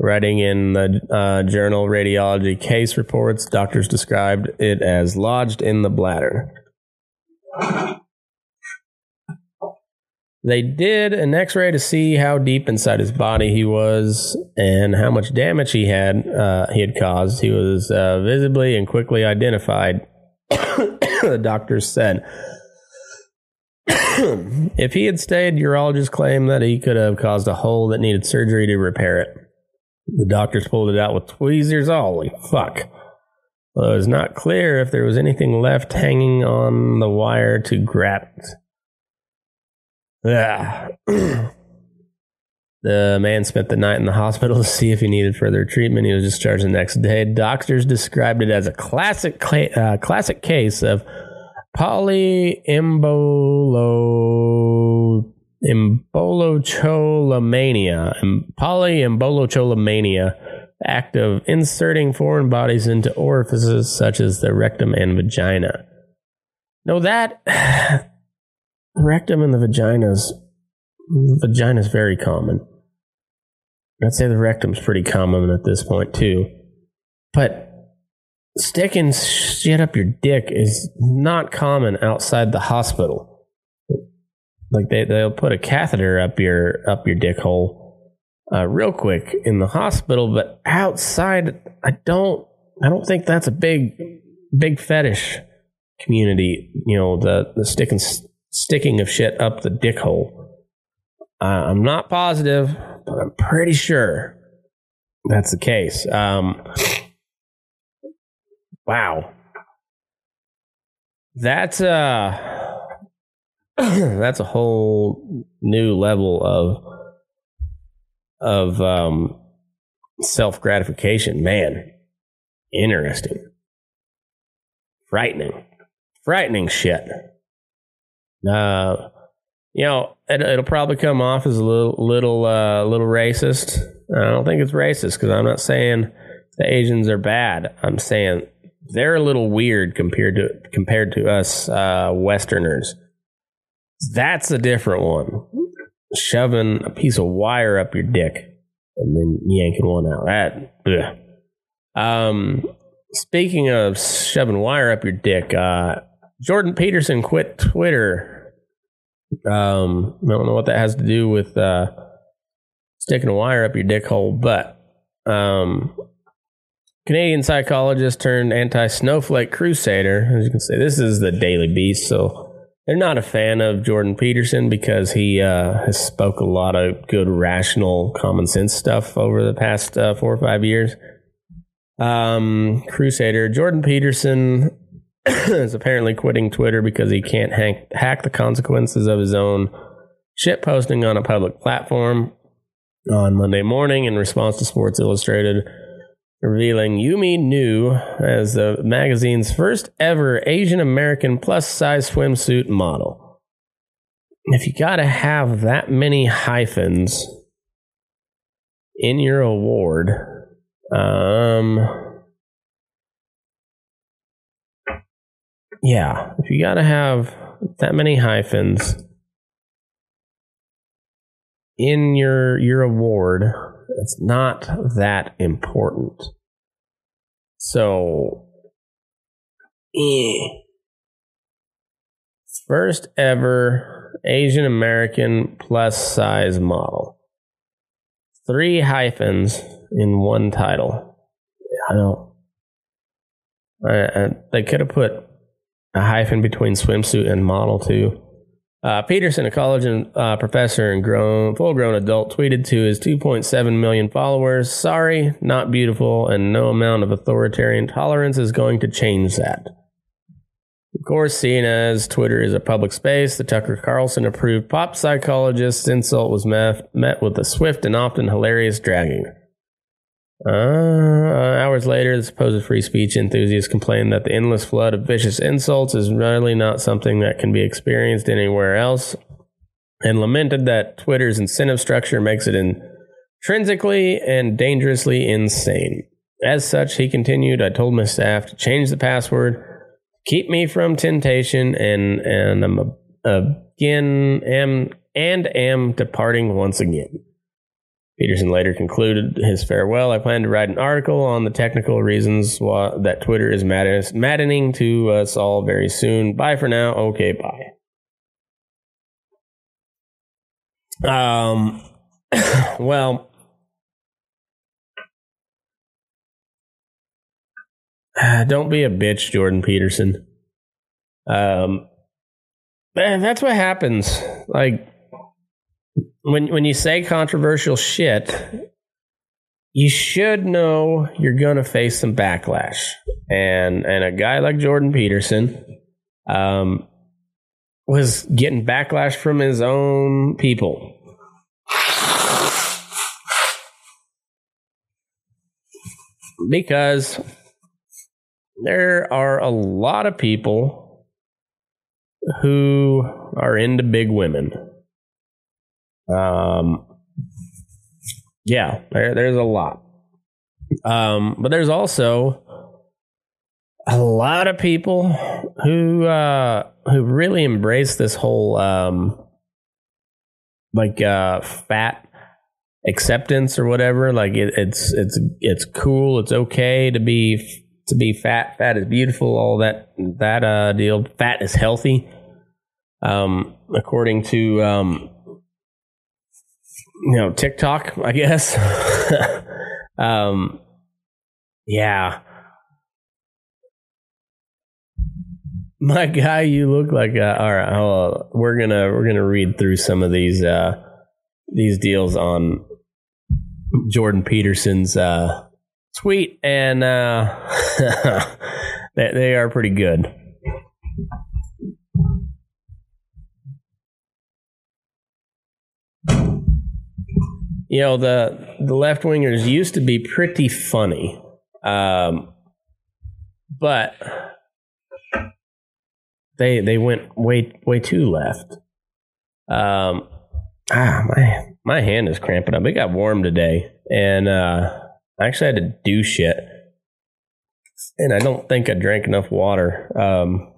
Writing in the uh, journal Radiology Case Reports, doctors described it as lodged in the bladder. They did an x ray to see how deep inside his body he was and how much damage he had, uh, he had caused. He was uh, visibly and quickly identified, the doctors said. if he had stayed, urologists claimed that he could have caused a hole that needed surgery to repair it. The doctors pulled it out with tweezers. Holy fuck. Well, it was not clear if there was anything left hanging on the wire to grab it. Yeah. the man spent the night in the hospital to see if he needed further treatment. He was discharged the next day. Doctors described it as a classic uh, classic case of polyembolo embolocholomania, polyembolocholomania act of inserting foreign bodies into orifices such as the rectum and vagina. No, that rectum and the vaginas, vagina is very common. I'd say the rectum's pretty common at this point too, but sticking shit up your dick is not common outside the hospital. Like they they'll put a catheter up your up your dick hole uh, real quick in the hospital, but outside, I don't I don't think that's a big big fetish community. You know the the sticking sticking of shit up the dick hole. Uh, I'm not positive, but I'm pretty sure that's the case. Um, wow, that's uh that's a whole new level of of um, self gratification. Man, interesting, frightening, frightening shit. Uh, you know, it, will probably come off as a little, little, uh, little racist. I don't think it's racist because I'm not saying the Asians are bad. I'm saying they're a little weird compared to compared to us uh, Westerners. That's a different one. Shoving a piece of wire up your dick and then yanking one out. That, ugh. Um, speaking of shoving wire up your dick, uh, Jordan Peterson quit Twitter. Um, I don't know what that has to do with uh, sticking a wire up your dick hole, but um, Canadian psychologist turned anti snowflake crusader. As you can see, this is the Daily Beast, so they're not a fan of Jordan Peterson because he uh, has spoke a lot of good, rational, common sense stuff over the past uh, four or five years. Um, Crusader Jordan Peterson is apparently quitting Twitter because he can't hack, hack the consequences of his own shit posting on a public platform. On Monday morning, in response to Sports Illustrated, revealing Yumi Nu as the magazine's first ever Asian American plus size swimsuit model. If you gotta have that many hyphens in your award. Um, yeah, if you got to have that many hyphens in your your award, it's not that important. So, eh. first ever Asian American plus size model. Three hyphens in one title. I don't. I, I, they could have put a hyphen between swimsuit and model too. Uh, Peterson, a college and, uh, professor and grown, full-grown adult, tweeted to his 2.7 million followers, "Sorry, not beautiful, and no amount of authoritarian tolerance is going to change that." Of course, seeing as Twitter is a public space, the Tucker Carlson approved pop psychologist's insult was met, met with a swift and often hilarious dragging. Uh, hours later, the supposed free speech enthusiast complained that the endless flood of vicious insults is really not something that can be experienced anywhere else, and lamented that Twitter's incentive structure makes it intrinsically and dangerously insane. As such, he continued, I told my staff to change the password, keep me from temptation, and and I'm a, again am and am departing once again. Peterson later concluded his farewell. I plan to write an article on the technical reasons why, that Twitter is mad- maddening to us all very soon. Bye for now. Okay, bye. Um, well, don't be a bitch, Jordan Peterson. Um, that's what happens. Like, when when you say controversial shit, you should know you're gonna face some backlash. And and a guy like Jordan Peterson um, was getting backlash from his own people. Because there are a lot of people who are into big women um, yeah, there, there's a lot. Um, but there's also a lot of people who uh, who really embrace this whole um, like uh, fat acceptance or whatever. Like it, it's it's it's cool. It's okay to be to be fat. Fat is beautiful. All that that uh, deal. Fat is healthy. Um, according to um, you know TikTok, I guess. um, yeah. My guy, you look like a, all right. Oh, we're gonna we're gonna read through some of these uh, these deals on Jordan Peterson's uh, tweet, and uh, they, they are pretty good. You know the the left wingers used to be pretty funny, um, but they they went way way too left. Um, ah, my my hand is cramping up. It got warm today, and uh, I actually had to do shit, and I don't think I drank enough water. Um,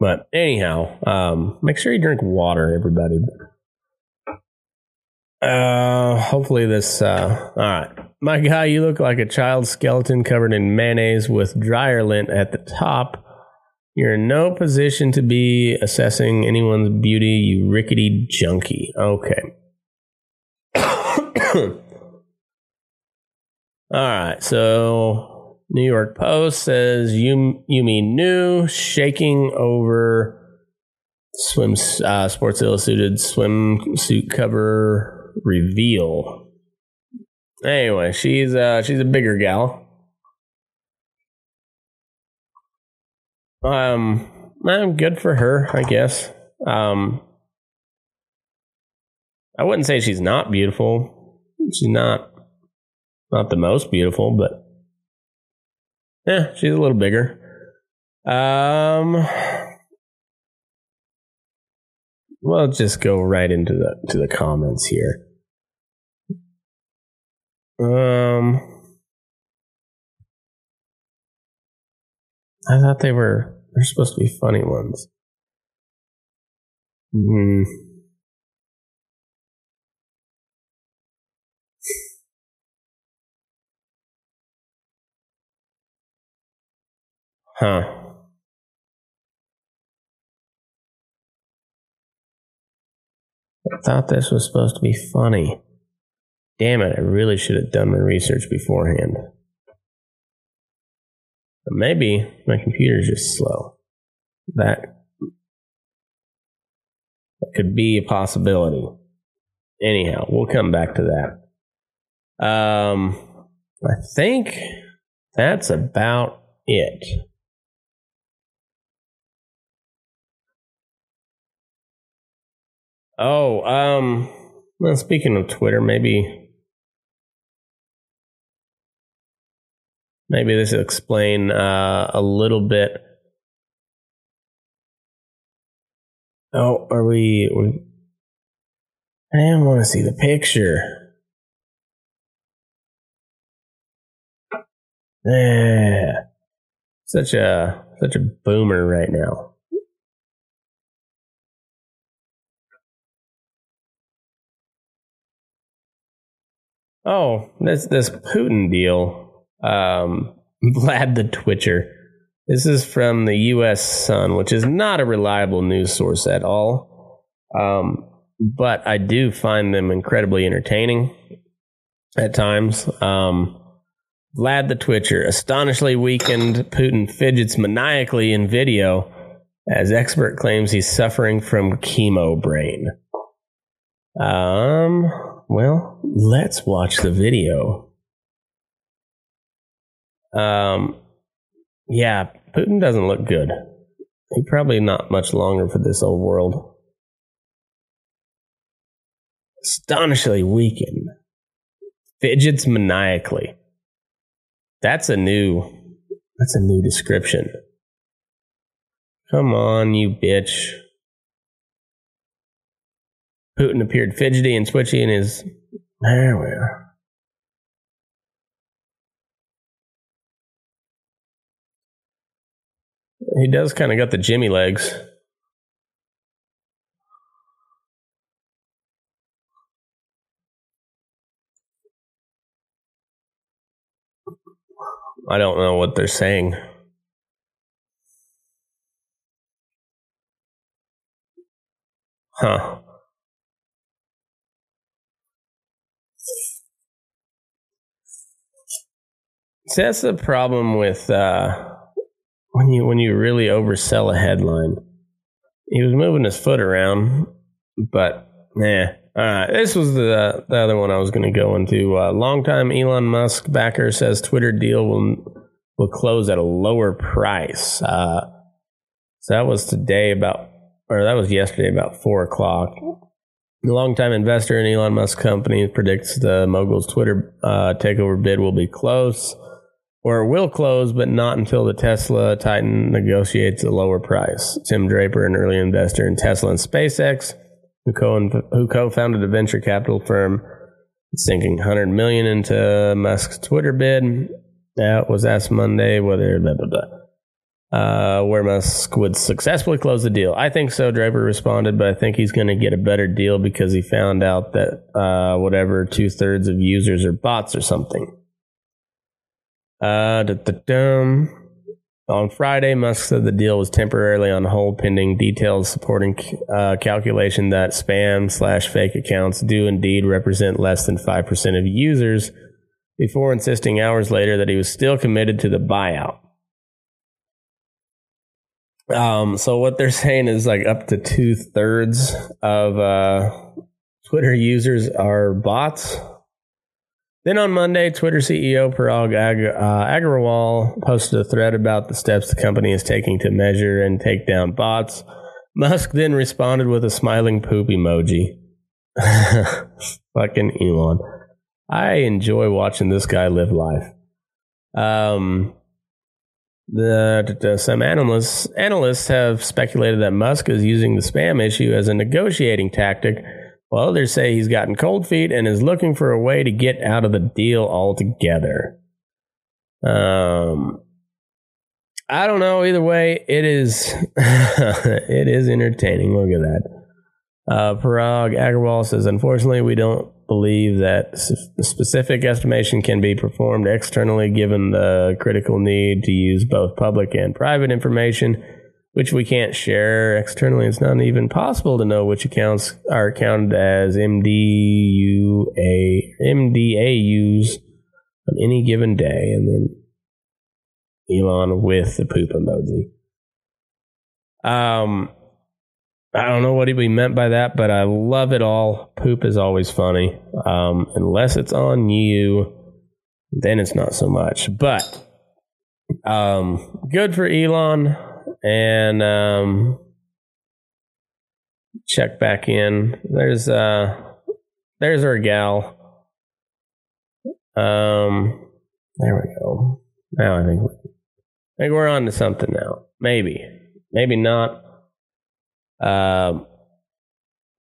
but anyhow, um, make sure you drink water, everybody. Uh, hopefully this. Uh, all right, my guy, you look like a child skeleton covered in mayonnaise with dryer lint at the top. You're in no position to be assessing anyone's beauty, you rickety junkie. Okay. all right, so New York Post says you you mean new shaking over swim uh, Sports Illustrated swimsuit cover reveal. Anyway, she's uh she's a bigger gal. Um, I'm good for her, I guess. Um, I wouldn't say she's not beautiful. She's not not the most beautiful, but yeah, she's a little bigger. Um, we'll just go right into the to the comments here. Um, I thought they were they're supposed to be funny ones. Hmm. Huh. I thought this was supposed to be funny. Damn it, I really should have done my research beforehand. But maybe my computer's just slow. That, that could be a possibility. Anyhow, we'll come back to that. Um, I think that's about it. Oh, um, well, speaking of Twitter, maybe maybe this will explain uh, a little bit. Oh, are we? we I didn't want to see the picture. Yeah, such a such a boomer right now. Oh, this this Putin deal. Um, Vlad the Twitcher. This is from the U.S. Sun, which is not a reliable news source at all. Um, but I do find them incredibly entertaining at times. Um, Vlad the Twitcher astonishingly weakened. Putin fidgets maniacally in video as expert claims he's suffering from chemo brain. Um, well, let's watch the video. Um, yeah, Putin doesn't look good. He probably not much longer for this old world. Astonishingly weakened. Fidgets maniacally. That's a new that's a new description. Come on, you bitch. Putin appeared fidgety and twitchy in his. There we are. He does kind of got the Jimmy legs. I don't know what they're saying. Huh. See, that's the problem with uh, when you when you really oversell a headline. He was moving his foot around, but nah. All right, this was the the other one I was going to go into. Uh, longtime Elon Musk backer says Twitter deal will will close at a lower price. Uh, so that was today about, or that was yesterday about four o'clock. The longtime investor in Elon Musk company predicts the mogul's Twitter uh, takeover bid will be close or will close, but not until the Tesla Titan negotiates a lower price. Tim Draper, an early investor in Tesla and SpaceX, who, co- who co-founded a venture capital firm, sinking 100 million into Musk's Twitter bid. That was asked Monday whether blah blah blah. Uh, where Musk would successfully close the deal. I think so, Draper responded, but I think he's going to get a better deal because he found out that uh, whatever two thirds of users are bots or something. Uh, on Friday, Musk said the deal was temporarily on hold pending details supporting uh, calculation that spam slash fake accounts do indeed represent less than 5% of users before insisting hours later that he was still committed to the buyout. Um, so what they're saying is like up to two thirds of uh, Twitter users are bots then on Monday, Twitter CEO Parag Ag- uh, Agrawal posted a thread about the steps the company is taking to measure and take down bots. Musk then responded with a smiling poop emoji. Fucking Elon. I enjoy watching this guy live life. Um, the, the, some analysts analysts have speculated that Musk is using the spam issue as a negotiating tactic while others say he's gotten cold feet and is looking for a way to get out of the deal altogether. Um, I don't know. Either way, it is it is entertaining. Look at that. Uh, Parag Agrawal says, unfortunately, we don't believe that specific estimation can be performed externally given the critical need to use both public and private information, which we can't share externally. It's not even possible to know which accounts are counted as MDUA, MDAUs on any given day. And then Elon with the poop emoji. Um, I don't know what he meant by that, but I love it all. Poop is always funny. Um, unless it's on you, then it's not so much. But um, good for Elon, and um, check back in. There's uh, there's our gal. Um, there we go. Now I think I think we're on to something now. Maybe. Maybe not. Um,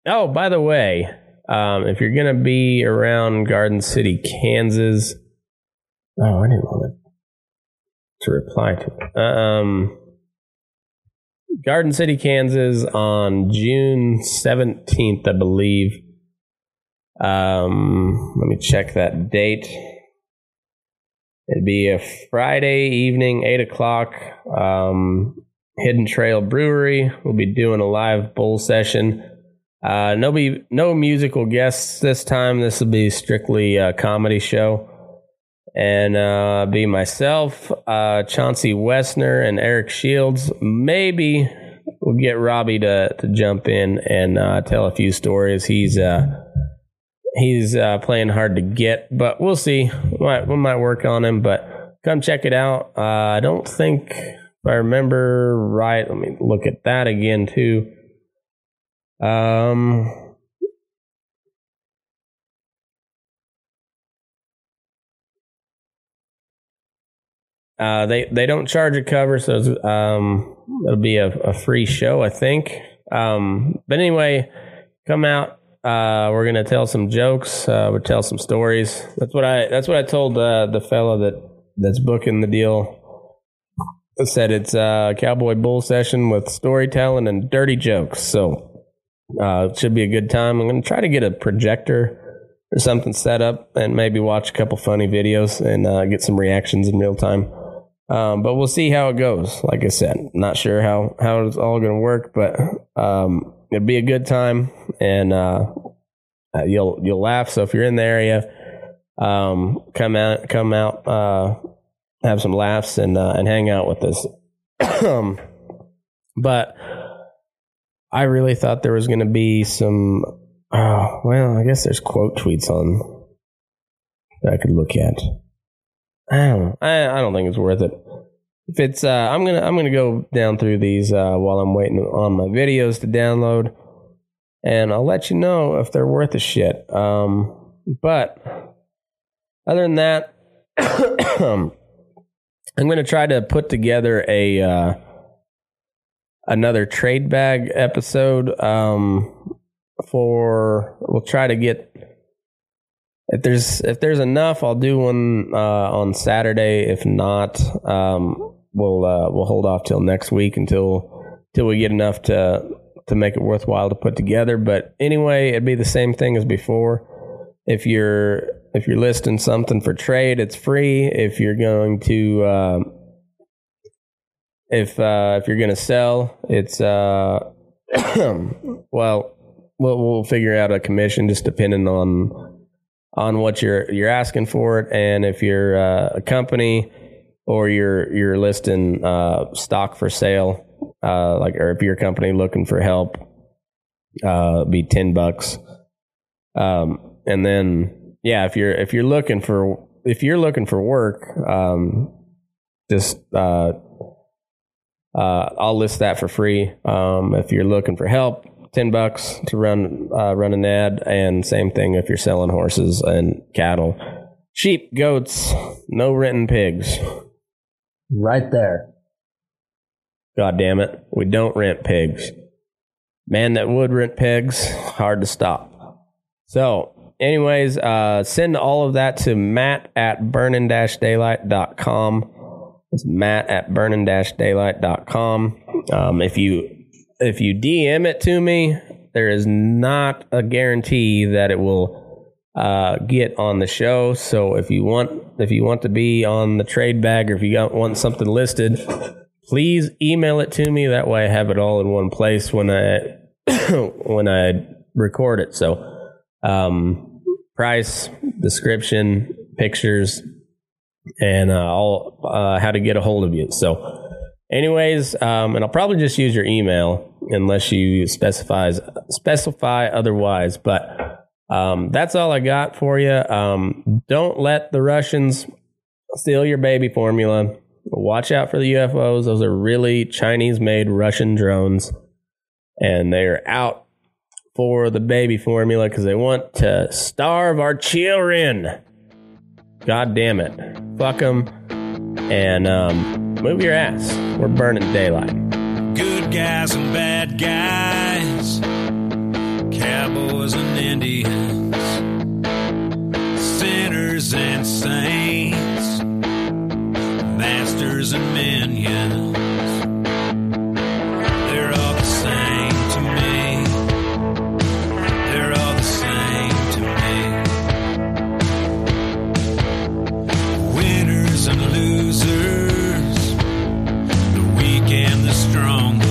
oh, by the way, um, if you're to be around Garden City, Kansas. Oh, I didn't want to, to reply to it. Um, Garden City, Kansas on June 17th, I believe. Um, let me check that date. It'd be a Friday evening, eight o'clock. Um, Hidden Trail Brewery. We'll be doing a live bowl session. Uh, no musical guests this time. This will be strictly a comedy show, and uh, be myself, uh, Chauncey Westner, and Eric Shields. Maybe we'll get Robbie to to jump in and uh, tell a few stories. He's uh, he's uh, playing hard to get, but we'll see. We might, we might work on him, but come check it out. Uh, I don't think, if I remember right, let me look at that again too. Um, uh, they they don't charge a cover, so it's, um, it'll be a, a free show, I think. Um, but anyway, come out. Uh, we're gonna tell some jokes. Uh, we'll tell some stories. That's what I. That's what I told uh, the fellow that that's booking the deal. I said it's a cowboy bull session with storytelling and dirty jokes. So uh, it should be a good time. I'm gonna try to get a projector or something set up and maybe watch a couple funny videos and get some reactions in real time. Um, but we'll see how it goes. Like I said, not sure how how it's all going to work, but um, it'll be a good time, and uh, uh, you'll you'll laugh. So if you're in the area, um, come out, come out, uh, have some laughs, and uh, and hang out with us. But I really thought there was going to be some. Oh, well, I guess there's quote tweets on that I could look at. I don't know. I, I don't think it's worth it. If it's, uh, I'm gonna I'm gonna go down through these uh, while I'm waiting on my videos to download, and I'll let you know if they're worth a shit. Um, but other than that, I'm gonna try to put together a uh, another trade bag episode. Um, for we'll try to get if there's if there's enough, I'll do one uh, on Saturday. If not, um, we'll uh, we'll hold off till next week until till we get enough to to make it worthwhile to put together. But anyway, it'd be the same thing as before. If you're if you're listing something for trade, it's free. If you're going to um, if uh, if you're going to sell, it's uh, well, we'll we'll figure out a commission just depending on on what you're you're asking for it, and if you're uh, a company or you're you're listing uh, stock for sale, uh, like or if you're a company looking for help, uh, be ten bucks. Um, and then yeah, if you're if you're looking for if you're looking for work, um, just uh, uh, I'll list that for free. Um, if you're looking for help, ten bucks to run uh, run an ad, and same thing if you're selling horses and cattle, sheep, goats, no renting pigs. Right there. God damn it, we don't rent pigs. Man that would rent pigs, hard to stop. So, anyways, uh, send all of that to matt at burning daylight.com. It's matt at burning daylight.com. Um, if you if you DM it to me, there is not a guarantee that it will uh, get on the show. So if you want if you want to be on the trade bag or if you got, want something listed, please email it to me. That way I have it all in one place when I when I record it. So um, price, description, pictures, and uh, all uh, how to get a hold of you. So, anyways, um, and I'll probably just use your email unless you specifies specify otherwise. But um, that's all I got for you. Um, don't let the Russians steal your baby formula. Watch out for the UFOs. Those are really Chinese made Russian drones. And they're out for the baby formula because they want to starve our children. God damn it. Fuck them. And um, move your ass. We're burning daylight. Guys and bad guys, cowboys and Indians, sinners and saints, masters and minions. They're all the same to me. They're all the same to me. Winners and losers the weak and the strong